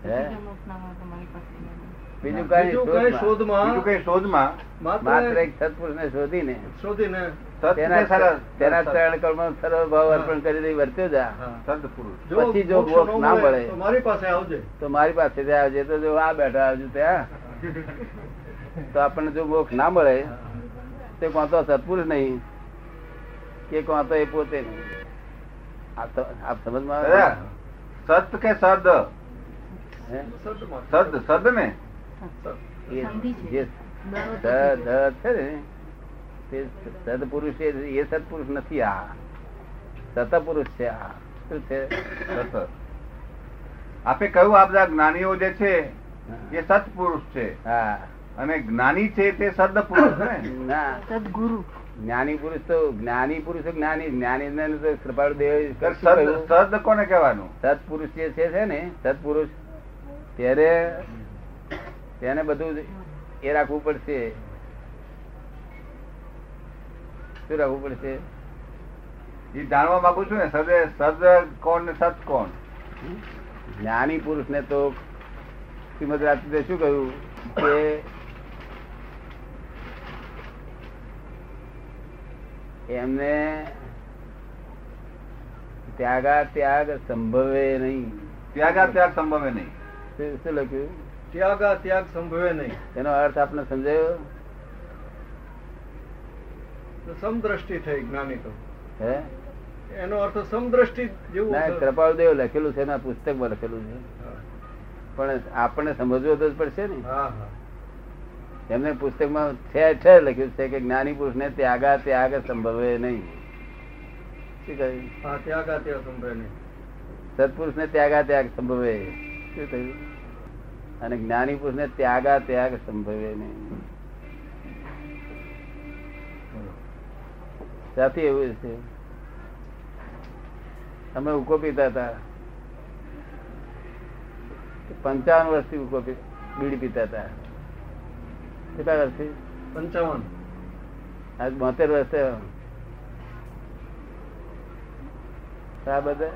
બીજા મોક્ષના માર્ગ તમારી પાસે નહીં. બીજું કઈ શોધમાં. બીજું કઈ શોધમાં માત્ર માત્ર એક સત્પુરુષને શોધીને શોધીને તેના ને સારા- તેના સત- ચરણ કમળમાં સર્વ ભાવ અર્પણ કરી દઈ વર્ત્યો જા. હા. પછી જો મોક્ષ મોક્ષ ના મળે મળે. મારી પાસે આવજે. તો મારી પાસે આવજે. તો જો આ બેઠા આવજો ત્યાં તો આપણને જો મોક્ષ ના મળે તે કોણ તો સત્પુરુષ નહીં કે કોણ તો એ પોતે નહીં. આપ સમજમાં સત કે સદ? સદ સદ ને. જે છે તે સદપુરુષ એ એ સત્પુરુષ નથી આ. સતપુરુષ છે આ. શું છે? સત. આપે કહ્યું આ બધા જ્ઞાનીઓ જે છે એ સત્પુરુષ છે. હા. અને જ્ઞાની છે તે સદપુરુષ ને? ના. સદગુરુ. જ્ઞાની પુરુષ તો જ્ઞાની પુરુષ જ્ઞાની જ્ઞાની તો કૃપાળુ દેવ સદ કોને કહેવાનું? સત્પુરુષ જે છે ને સત્પુરુષ ત્યારે તેને બધું એ રાખવું પડશે. શું રાખવું પડશે? એ જાણવા માંગુ છું ને સદે સદ કોણ ને સત કોણ? જ્ઞાની પુરુષ ને તો શ્રીમદ રાજચંદ્રે શું કહ્યું કે એમને ત્યાગા ત્યાગ સંભવે નહીં. ત્યાગા ત્યાગ સંભવે નહીં. શું લખ્યું? ત્યાગા ત્યાગ સંભવે નહીં. એનો અર્થ આપને સમજાયો? સમદ્રષ્ટિ થઈ જ્ઞાની તો. હે? એનો અર્થ સમદ્રષ્ટિ જેવું ના છે. લખેલું છે એના પુસ્તકમાં લખેલું છે. પણ આપણે સમજવું તો જ પડશે ને. હા હા. એમને પુસ્તકમાં છે છે લખ્યું છે કે જ્ઞાની પુરુષને ત્યાગા ત્યાગ સંભવે નહીં. શું કહ્યું? ત્યાગા ત્યાગ સંભવે નહીં. સત્પુરુષને ત્યાગા ત્યાગ સંભવે. શું કહ્યું? અને જ્ઞાની પુરુષને ત્યાગા ત્યાગ સંભવે નહીં. ત્યાંથી એવું છે. અમે ઉકો પીતા હતા. પંચાવન વર્ષથી ઉકો બીડી પીતા હતા. કેટલા વર્ષથી? પંચાવન. આજ બોતેર વર્ષે આ બધા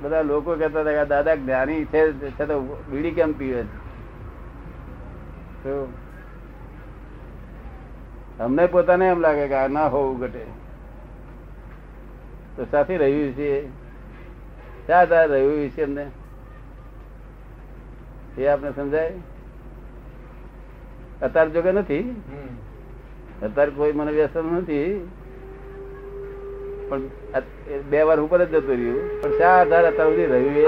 બધા લોકો કહેતા હતા કે આ દાદા જ્ઞાની છે છતાં બીડી કેમ પીવે તો અમને પોતાને એમ લાગે કે આ ના હોવું ઘટે. તો સાથે રહ્યું છે ક્યાં ત્યાં રહ્યું છે એમને. એ આપને સમજાય? અત્યારે જોકે નથી. અત્યારે કોઈ મને વ્યસન નથી. પણ બે વાર ઉપર જ જતું રહ્યું. પણ શા આધારે અત્યાર સુધી રહ્યું એ.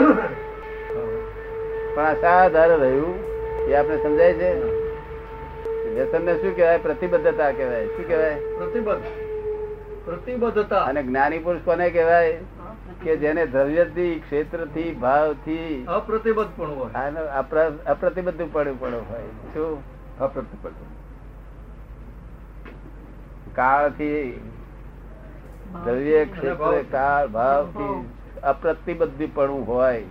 પણ આ શા આધારે રહ્યું એ આપણે સમજાય છે? વ્યસન ને શું કહેવાય? પ્રતિબદ્ધતા કહેવાય. શું કહેવાય? પ્રતિબદ્ધ. પ્રતિબદ્ધતા. અને જ્ઞાની પુરુષ કોને કહેવાય? કે જેને દ્રવ્યથી ક્ષેત્રથી ભાવથી અપ્રતિબદ્ધ પણ હોય. અપ્રતિબદ્ધ પડવું પડે હોય. શું? અપ્રતિબદ્ધ કાળથી દ્રવ્ય ક્ષેત્ર કાળ ભાવથી અપ્રતિબદ્ધપણું હોય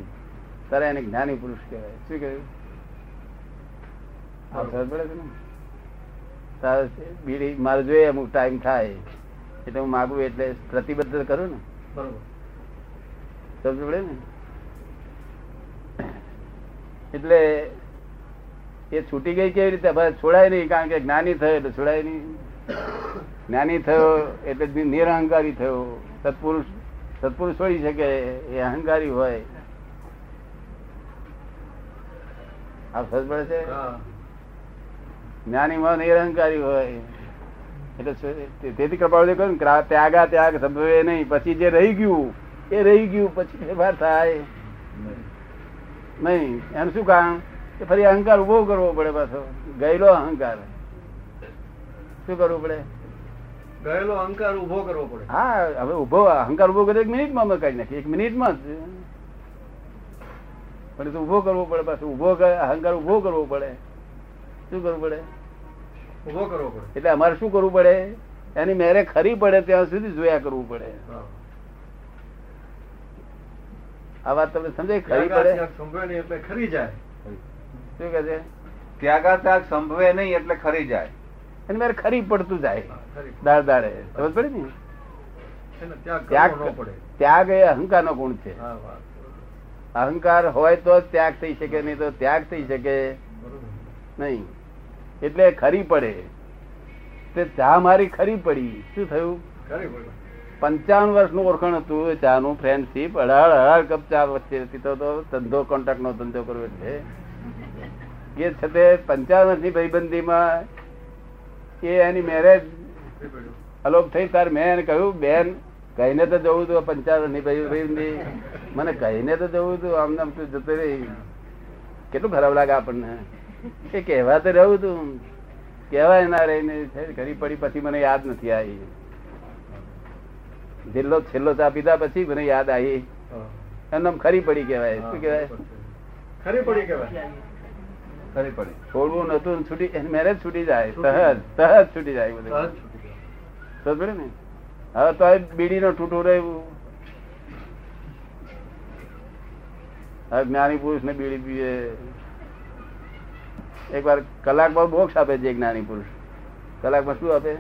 ત્યારે એને જ્ઞાની પુરુષ કહેવાય. શું કહ્યું? આ સમજ પડે છે ને? તારે બીડી મારે જોઈએ અમુક ટાઈમ થાય. એટલે હું માગું એટલે પ્રતિબદ્ધ કરું ને? બરોબર. સમજ પડે ને? એટલે એ છૂટી ગઈ કેવી રીતે? છોડાય નહીં કારણ કે જ્ઞાની થયો એટલે છોડાય નહીં. જ્ઞાની થયો એટલે નિરહંકારી થયો. સત્પુરુષ સત્પુરુષ છોડી શકે એ અહંકારી હોય. આ સમજ પડે છે? જ્ઞાની જ્ઞાનીમાં નિરહંકારી હોય. એટલે તેથી કૃપાળું કહ્યું ત્યાગા ત્યાગ સંભવે નહીં. પછી જે રહી ગયું એ રહી ગયું પછી ફેરફાર થાય. નહીં. એનું શું કારણ? કે ફરી અહંકાર ઊભો કરવો પડે પાછો. ગયેલો અહંકાર. શું કરવું પડે? ગયેલો અહંકાર ઊભો કરવો પડે. હા હવે ઊભો અહંકાર ઊભો કરે એક મિનિટમાં અમે કાઢી નાખીએ એક મિનિટમાં જ. પણ તો ઊભો કરવો પડે પાછો ઊભો અહંકાર ઊભો કરવો પડે. શું કરવું પડે? ઊભો કરવો પડે. એટલે અમારે શું કરવું પડે? એની મેરે ખરી પડે ત્યાં સુધી જોયા કરવું પડે. આ વાત તમે સમજાય? ખરી પડે? નહીં એટલે ખરી જાય. શું કે છે? ત્યાગા ત્યાગ સંભવે નહીં એટલે ખરી જાય. અને મારે ખરી પડતું જાય. દાર દારે. સમજ પડે ને? ત્યાગ ત્યાગ ન એ અહંકાર નો ગુણ છે. અહંકાર હોય તો જ ત્યાગ થઈ શકે નહીં તો ત્યાગ થઈ શકે નહીં. એટલે ખરી પડે. તે ચા મારી ખરી પડી. શું થયું? પંચાવન વર્ષનું ઓળખાણ હતું ચાનું ફ્રેન્ડશીપ અઢાર અઢાર કપ ચા વચ્ચે હતી. તો તો ધંધો કોન્ટ્રાક્ટ નો ધંધો કરવો એટલે. એ છતે પંચાવન વર્ષની ભાઈબંધીમાં એ એની મેરેજ અલોપ થઈ તાર મેં એને કહ્યું બેન કહીને તો જવું તું પંચાવનની ભાઈ ભાઈબંધી. મને કહીને તો જવું તું આમ આમ તું જતો રહી? કેટલું ખરાબ લાગે આપણને. એ કહેવા તો રહું તું. કહેવાય ના રહીને ઘરી પડી પછી મને યાદ નથી આવી. છેલ્લો છેલ્લો ચા પીધા પછી મને યાદ આવી. એમ ખરી પડી કહેવાય. શું કહેવાય? ખરી પડી કહેવાય. ખરી પડી. છોડવું નતું છૂટી મેરેજ છૂટી જાય. સહજ સહજ છૂટી જાય બધું. સહજ છૂટી જાય. સમજ પડી ને? હવે તો બીડી નો ટૂટું રહ્યું. હવે જ્ઞાની પુરુષ ને બીડી પીએ. એક વાર કલાકમાં મોક્ષ આપે છે એક જ્ઞાની પુરુષ. કલાકમાં શું આપે?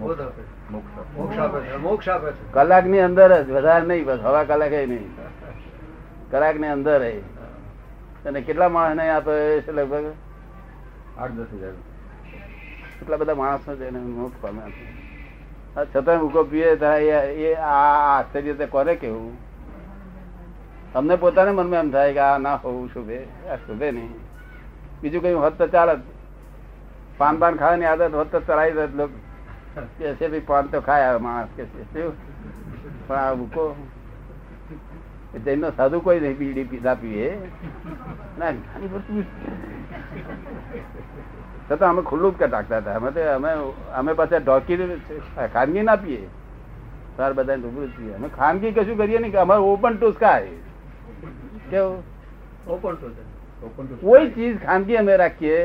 બોધ આપે. મોક્ષ આપે. મોક્ષ આપે છે. મોક્ષ આપે છે. કલાકની અંદર જ. વધારે નહીં બસ હવા કલાકે નહીં. કલાકની અંદર. અને કેટલા માણસ ને આપે છે લગભગ? આઠ દસ હજાર. એટલા બધા માણસો છે એને મોટ પામે છતાં ઉકો પીએ એ- આ આશ્ચર્ય કોને કેવું તમને પોતાને મનમાં એમ થાય કે આ ના હોવું શુભે આ શુભે નહીં. બીજું કયું હોત તો ચાલે પાન પાન ખાવાની આદત હોત તો ચલાવી દે લોકો કે છે ભાઈ પાન તો ખાય માણસ કે છે. શું? પણ આ ઉકો જૈનનો સાધુ કોઈ નહીં બીડી પીધા પીએ ના ઘણી વસ્તુ છતાં અમે ખુલ્લું જ ટાકતા હતા. અમે તો અમે અમે પાસે ઢોકી ખાનગી ના પીએ. તાર બધા રૂબરૂ પીએ. અમે ખાનગી કશું કરીએ નહીં કે અમારે ઓપન ટુ સ્કાય કેવું? ઓપન ટુ ઓપન કોઈ ચીજ ખાનગી અમે રાખીએ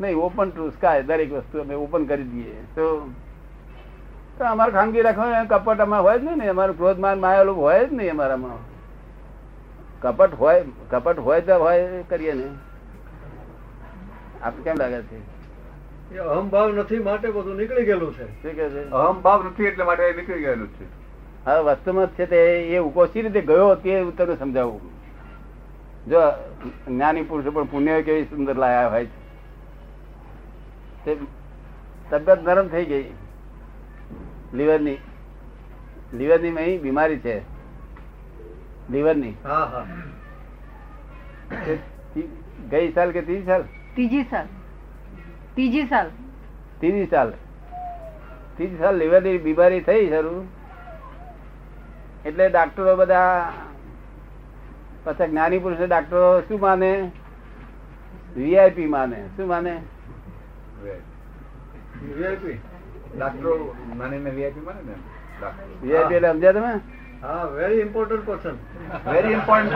નહીં. ઓપન ટુ સ્કાય દરેક વસ્તુ અમે ઓપન કરી દઈએ. તો તો અમારે ખાનગી રાખવાનું કપટ અમારે હોય જ નહીં ને. અમારું ક્રોધમાન માયા હોય જ નહીં અમારામાં. કપટ હોય કપટ હોય તો હોય કરીએ ને. આપણે કેમ લાગે છે? એ અહમભાવ નથી માટે બધું નીકળી ગયેલું છે. શું કે છે? અહમ ભાવ નથી એટલે માટે નીકળી ગયેલું છે. હવે વસ્તુમાં છે તે એ ઉકો સી રીતે ગયો તે હું તને સમજાવું. જો જ્ઞાની પુરુષો પણ પુણ્ય કેવી સુંદર લાયા હોય છે. તે તબિયત નરમ થઈ ગઈ. લીવરની લીવરની અહીં બીમારી છે. લીવરની? ની હા. ગઈ સાલ કે ત્રીજી સાલ? ત્રીજી સાલ. ત્રીજી સાલ. ત્રીજી સાલ. ત્રીજી સાલ લીવરની બીમારી થઈ શરૂ. એટલે ડાક્ટરો બધા પછી જ્ઞાની પુરુષ ડાક્ટરો શું માને? વીઆઈપી માને. શું માને? વીઆઈપી ડાક્ટરો માનીને વીઆઈપી માને ને? વીઆઈપી એટલે સમજ્યા તમે? Very important person very important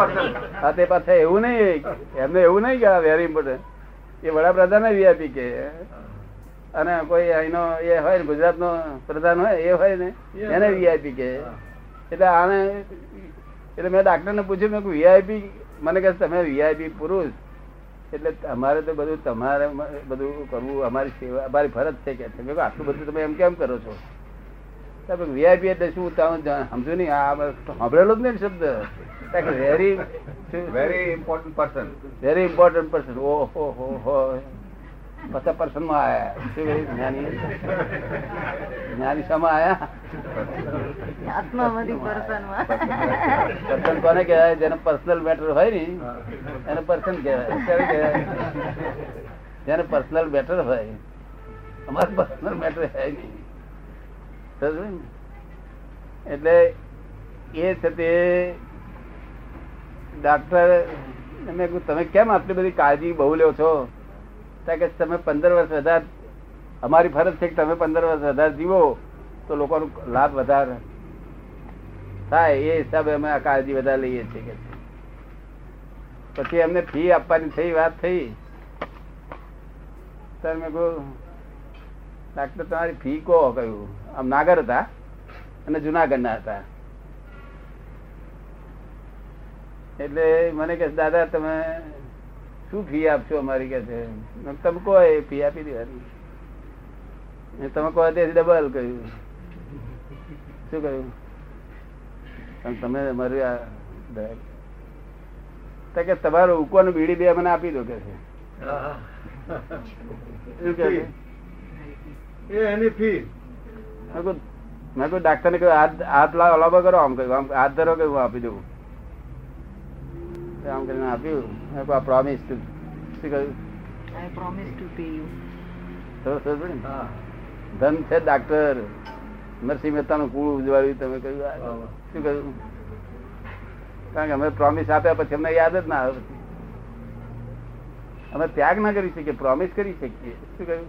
person એવું નહીં એમને એવું નહીં કે વેરી ઇમ્પોર્ટન્ટ એ વડાપ્રધાન વીઆઈપી કે. અને કોઈ એનો એ હોય ને ગુજરાતનો પ્રધાન હોય એ હોય ને એને વીઆઈપી કે. એટલે આને એટલે મેં ડાક્ટરને પૂછ્યું મેં વીઆઈપી મને કહે તમે વીઆઈપી પુરુષ. એટલે અમારે તો બધું તમારે બધું કરવું અમારી સેવા અમારી ફરજ છે કે. આટલું બધું તમે એમ કેમ કરો છો? વીઆઈપી એટલે શું? તમે સમજો નહીં આ સાંભળેલો જ નહીં શબ્દ. Very very important person very important person ઓ હો હો હો. પચાસ પર્સનમાં આયા. શું કહ્યું? જ્ઞાની. જ્ઞાની શામાં આયા? પર્સન કોને કહેવાય? જેને પર્સનલ મેટર હોય ને એને પર્સન કહેવાય. જેને પર્સનલ મેટર હોય. અમારે પર્સનલ મેટર હોય નહીં? એટલે એ છે તે ડાક્ટર મેં તમે કેમ આટલી બધી કાળજી બહુ લ્યો છો? કે, તમે પંદર વર્ષ વધારે, અમારી ફરજ છે કે તમે પંદર વર્ષ વધારે જીવો, તો લોકોનો લાભ વધારે. થાય એ હિસાબે અમે આ કાળજી વધારે લઈએ છીએ કે પછી અમને ફી આપવાની થઈ, વાત થઈ. ત્યારે મેં ડાક્ટર તમારી ફી કહો, કહ્યું. આમ નાગર હતા અને જુનાગઢના હતા. એટલે મને કે દાદા તમે શું ફી આપશો અમારી? કે છે તમે કહો એ ફી આપી દેવાની તમે કહો તે ડબલ કહ્યું શું કહ્યું તમે અમારી આ કે તમારો ઉકોને બીડી બે મને આપી દો કે છે. એની ફી મેં કહ્યું મેં ડાક્ટર ને કહ્યું હાથ હાથ લાવો કરો આમ કહ્યું આમ હાથ ધરો કે હું આપી દઉં. આમ કરીને આપ્યું. મેં કહ્યું આ પ્રોમિસ શું કહ્યું? I promise to pay you ધન છે ડાક્ટર. નરસિંહ મહેતાનું કુળ ઉજવાડ્યું તમે કહ્યું. શું કહ્યું? કારણ કે અમે પ્રોમિસ આપ્યા પછી અમને યાદ જ ના આવે. અમે ત્યાગ ના કરી શકીએ પ્રોમિસ કરી શકીએ. શું કહ્યું?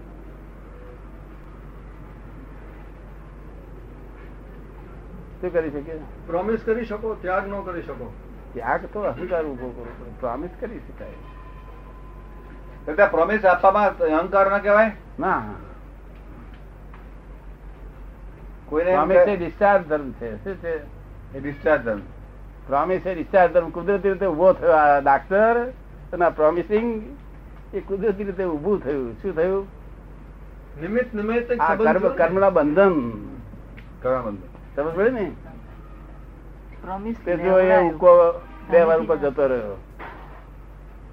શું કરી શકીએ પ્રોમિસ કરી શકો ત્યાગ ન કરી શકો. ત્યાગ તો અહંકાર ઊભો કરવો પડે પ્રોમિસ કરી શકાય. પ્રોમિસ આપવામાં અહંકાર ના કહેવાય? ના. કોઈને પ્રોમિસ એ ડિસ્ચાર્જ ધર્મ છે. શું છે? એ discharge ધર્મ. પ્રોમિસ એ ડિસ્ચાર્જ ધર્મ. કુદરતી રીતે ઊભો થયો ડાક્ટર અને પ્રોમિસિંગ એ કુદરતી રીતે ઉભું થયું. શું થયું? નિમિત્ત કર્મ કર્મના બંધન. કરવા બંધ. સમજ પડે ને તે જો એ ઉકો બે વાર ઉપર જતો રહ્યો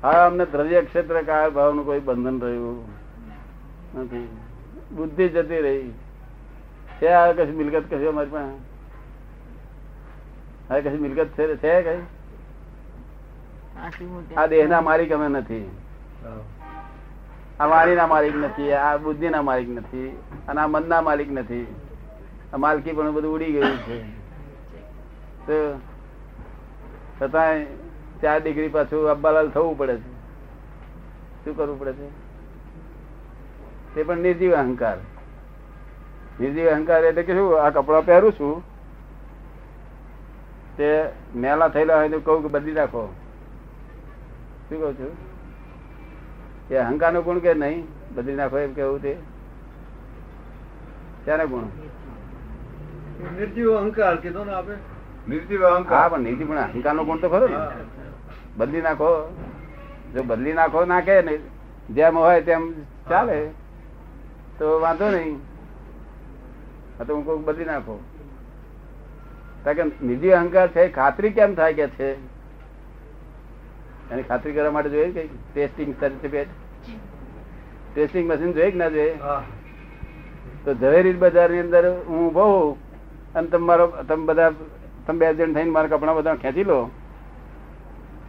હા અમને દ્રવ્ય ક્ષેત્ર કાળ ભાવનું કોઈ બંધન રહ્યું નથી બુદ્ધિ જતી રહી છે આ કશી મિલકત કશી અમારી પાસે હવે કશી મિલકત છે છે કઈ આ દેહ આ દેહના માલિક અમે નથી આ વાણી ના માલિક નથી આ બુદ્ધિ ના માલિક નથી અને આ મનના માલિક નથી માલકી પણ બધું ઉડી ગયું છે. તો છતાંય ચાર ડિગ્રી પાછું અબ્બાલાલ થવું પડે છે. શું કરવું પડે છે? તે પણ નિર્જીવ અહંકાર. નિર્જીવ અહંકાર એટલે કે શું? આ કપડા પહેરું છું. તે મેલા થયેલા હોય તો કહું કે બદલી નાખો. શું કહું છું? એ અહંકાર નો ગુણ કે નહીં? બદલી નાખો એમ કેવું તે. ક્યારે ગુણ? નિર્જીવ અહંકાર કીધો ને આપે નિર્જીવ હા પણ નીતિ પણ અહંકાર નો ગુણ તો ખરો ને. બદલી નાખો. જો બદલી નાખો નાખે ને જેમ હોય તેમ ચાલે. તો વાંધો નહીં. તો હું કહું બદલી નાખો. કારણ કે નિધિ અહંકાર છે ખાતરી કેમ થાય કે છે? એની ખાતરી કરવા માટે જોઈએ કઈ ટેસ્ટિંગ સર્ટિફિકેટ ટેસ્ટિંગ મશીન જોઈએ કે ના જોઈએ? હા. તો ઝવેરી બજારની અંદર હું હોઉં. અને તમારો તમે બધા તમે બે જણ થઈને મારા કપડા બધા ખેંચી લો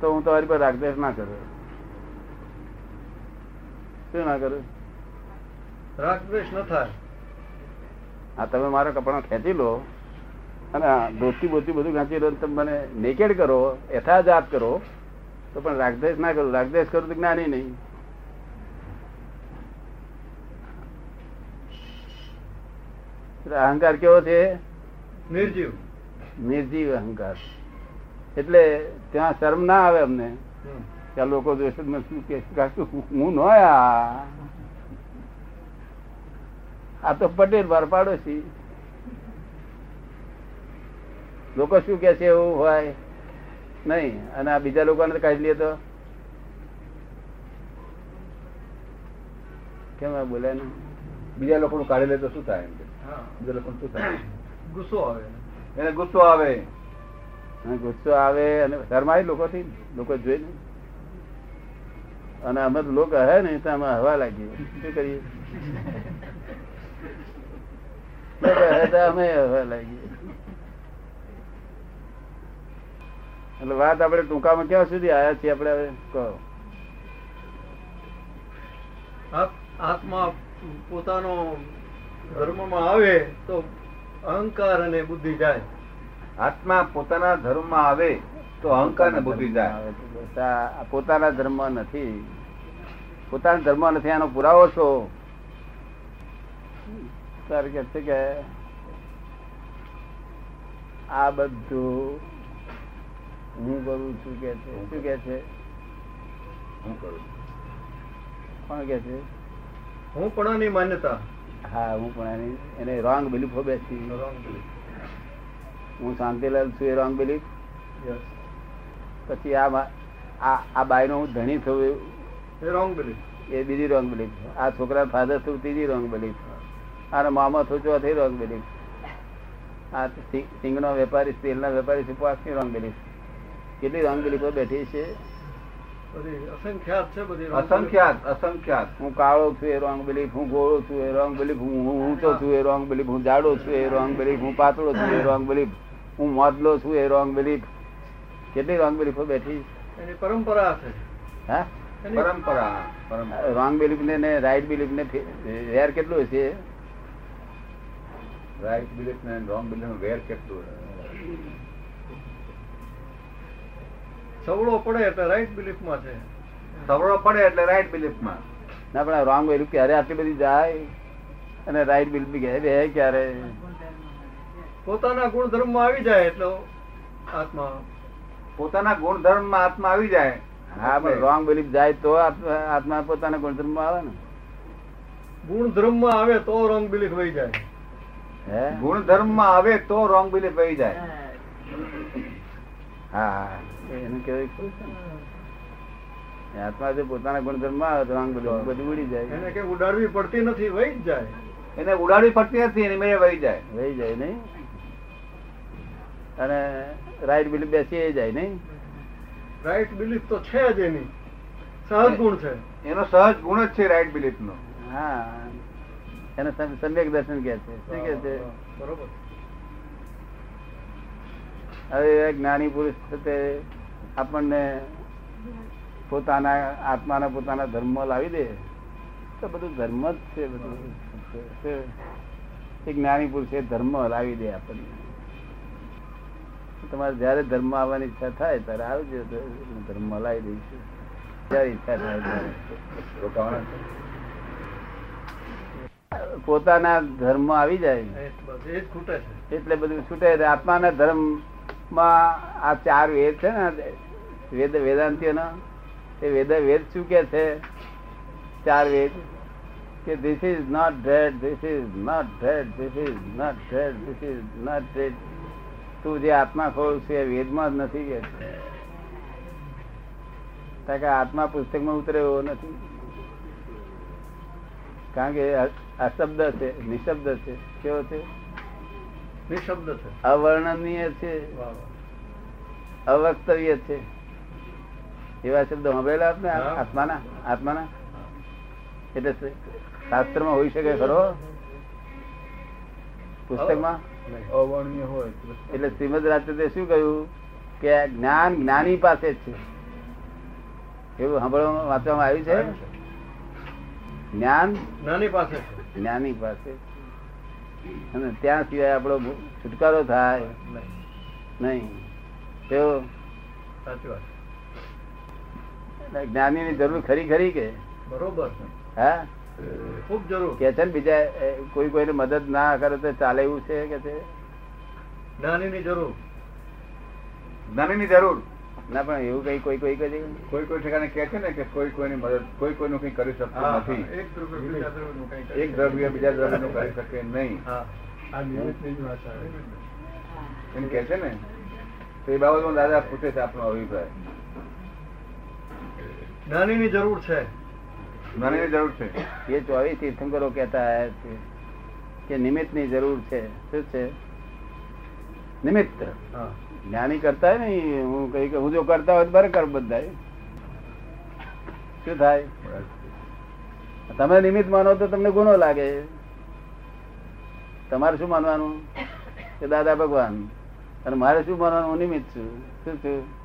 તો હું તમારી પર રાગદેશ ના કરું. શું ના કરું? રાગદેશ ન થાય. આ તમે મારા કપડા ખેંચી લો અને ધોતી બોતી બધું ખેંચી લો તમે મને નેકેડ કરો યથાજાત કરો તો પણ રાગદેશ ના કરું. રાગદેશ કરું તો જ્ઞાની નહીં. અહંકાર કેવો છે? નિર્જીવ. નિર્જીવ અહંકાર. એટલે ત્યાં શરમ ના આવે અમને. કે લોકો જોશે શું કે હું નો આ? તો પટેલ બાર પાડોશી. લોકો શું કે છે એવું હોય? નહીં. અને આ બીજા લોકોને કાઢી લે તો? કેમ આ બોલ્યા નહીં બીજા લોકોનું કાઢી લે તો શું થાય એમ બીજા લોકોનું શું થાય? ગુસ્સો આવે. એને ગુસ્સો આવે. ગુસ્સો આવે અને ધર્માય લોકો થી લોકો જોઈ ને અને અમે લોકો હે ને તો અમે હવા લાગીએ શું કરીએ? લોકો હે તો અમે હવા લાગીએ એટલે વાત આપણે ટૂંકામાં ક્યાં સુધી આવ્યા છીએ આપણે હવે? કહો. આપ- આત્મા પોતાનો ધર્મમાં આવે તો અહંકાર અને બુદ્ધિ જાય. આત્મા પોતાના ધર્મમાં આવે તો અહંકાર ને બુદ્ધિ જાય. પોતાના ધર્મ નથી. પોતાના ધર્મ નથી આનો પુરાવો છો? કે છે કે આ બધું હું કરું છું કે છે? શું કે છે? હું કરું કોણ કે છે? હું પણ માન્યતા. હા હું પણ એની એને રોંગ બિલીફો બેસી હું શાંતિલાલ છું એ રોંગ બિલીફ પછી આ આ આ બાઈનો હું ધણી થયું એ રોંગ બિલીફ એ બીજી રોંગ બિલીફ આ છોકરા ફાધર થયું ત્રીજી રોંગ બિલીફ આનો મામા થયું ચોથી રોંગ બિલીફ આ સિંગ- સિંગનો વેપારી તેલના વેપારી છે પાંચમી રોંગ બિલીફ કેટલી રોંગ બિલીફો બેઠી છે? અસંખ્યાત છે બધી અસંખ્યાત અસંખ્યાત. હું કાળો છું એ રોંગ બિલીફ હું ગોળો છું એ રોંગ બિલીફ હું ઊંચો છું એ રોંગ બિલીફ હું જાડો છું એ રોંગ બિલીફ હું પાતળો છું એ રોંગ બિલીફ હું મોદલો છું એ રોંગ બિલીફ કેટલી રોંગ બિલીફો બેઠી. એની પરંપરા છે. હા? પરંપરા રોંગ બિલીફ ને ને રાઈટ બિલીફ ને વેર કેટલું છે રાઈટ બિલીફ ને રોંગ બિલીફ વેર કેટલું સવળો પડે એટલે રાઈટ બિલીફમાં છે. સવળો પડે એટલે રાઈટ બિલીફમાં ના પણ રોંગ બિલીફ ક્યારે આટલી બધી જાય. અને રાઈટ બિલીફ બી ગયા બે ક્યારે? પોતાના ગુણધર્મમાં આવી જાય એટલો આત્મા. પોતાના ગુણધર્મમાં આત્મા આવી જાય. હા પણ રોંગ બિલીફ જાય તો આત્મા પોતાના ગુણધર્મ આવે ને. ગુણધર્મમાં આવે તો રોંગ બિલીફ વહી જાય. હે? ગુણધર્મમાં આવે તો રોંગ બિલીફ વહી જાય. હા હા. એનું ખરું છે ને. આત્મા જો પોતાના ગુણધર્મ આવે તો બધી ઉડી જાય. એને કે ઉડાડવી પડતી નથી વહી જ જાય. એને ઉડાડવી પડતી નથી એની મેં વહી જાય. વહી જાય નહીં. અને રાઈટ બિલીફ બેસી જાય નહીં. રાઈટ બિલીફ તો છે જ એની. સહજ ગુણ છે. એનો સહજ ગુણ જ છે રાઈટ બિલીફ નો. હા. એને સમ- સમ્યક દર્શન કે છે. શું કે છે? બરોબર. હવે જ્ઞાની પુરુષ તે આપણને પોતાના આત્માના પોતાના ધર્મ લાવી દે તો બધું ધર્મ જ છે બધું? એક જ્ઞાની પુરુષે ધર્મ લાવી દે આપણને તમારે જયારે ધર્મ આવવાની ઈચ્છા થાય ત્યારે આવજો ધર્મ લાવી દઈશું જયારે ઈચ્છા થાય. પોતાના ધર્મ આવી જાય એ એ એટલે બધું છૂટે છે. આત્માના ધર્મ માં આ ચાર વેદ છે ને, વેદ, વેદાંતિઓના, તે વેદ વેદ શું કે છે? ચાર વેદ. કે this is not dead this is not dead this is not dead this is not dead તું જે આત્મા ખોલ છે એ વેદમાં જ નથી કે. કે આત્મા પુસ્તકમાં ઉતરે એવો નથી. કારણ કે આ છે, નિશબ્દ છે. કેવો છે? નિશબ્દ છે. અવર્ણનીય છે. અવક્તવ્ય છે. એવા શબ્દો સાંભળેલા આપને? આત્માના? આત્માના? એટલે શાસ્ત્રમાં હોઈ શકે ખરો? પુસ્તકમાં. અવર્ણનીય હોય એટલે શ્રીમદ રાજચંદ્રે શું કહ્યું? કે જ્ઞાન જ્ઞાની પાસે જ છે. એવું સાંભળવામાં વાંચવામાં આવ્યું છે? જ્ઞાન જ્ઞાની પાસે જ્ઞાની પાસે અને ત્યાં સિવાય આપણો છુટકારો થાય. નહીં. તેઓ જ્ઞાની ની જરૂર ખરી ખરી કે? બરોબર હા? ખૂબ જરૂર. કે છે ને બીજા કોઈ કોઈને મદદ ના કરે તો ચાલે એવું છે કે છે? નાનીની જરૂર. જ્ઞાનીની જરૂર. ના પણ એવું કઈ કોઈ કોઈ કહે કોઈ કોઈ ઠેકાને કે છે ને કે કોઈ કોઈની મદદ કોઈ કોઈનું કઈ કરી શકતું નથી. એક દ્રવ્ય બીજા દ્રવ્યનું કરી દ્રવ્ય બીજા કરી શકે નહીં. હા આ નિમિત્તની જ વાત આવે. એમ કે છે ને તો એ બાબતમાં દાદા પૂછે છે આપનો અભિપ્રાય. નાનીની જરૂર છે. જ્ઞાનીની જરૂર છે. એ ચોવીસ તીર્થંકરો કહેતા આયા છે કે નિમિત્તની જરૂર છે. શું છે? નિમિત્ત. હા. જ્ઞાની કરતા હોય ને હું કઈ હું જો કરતા હોય બરાબર બધા શું થાય? તમે નિમિત્ત માનો તો તમને ગુનો લાગે. તમારે શું માનવાનું? કે દાદા ભગવાન. અને મારે શું માનવાનું? હું નિમિત્ત છું. શું છું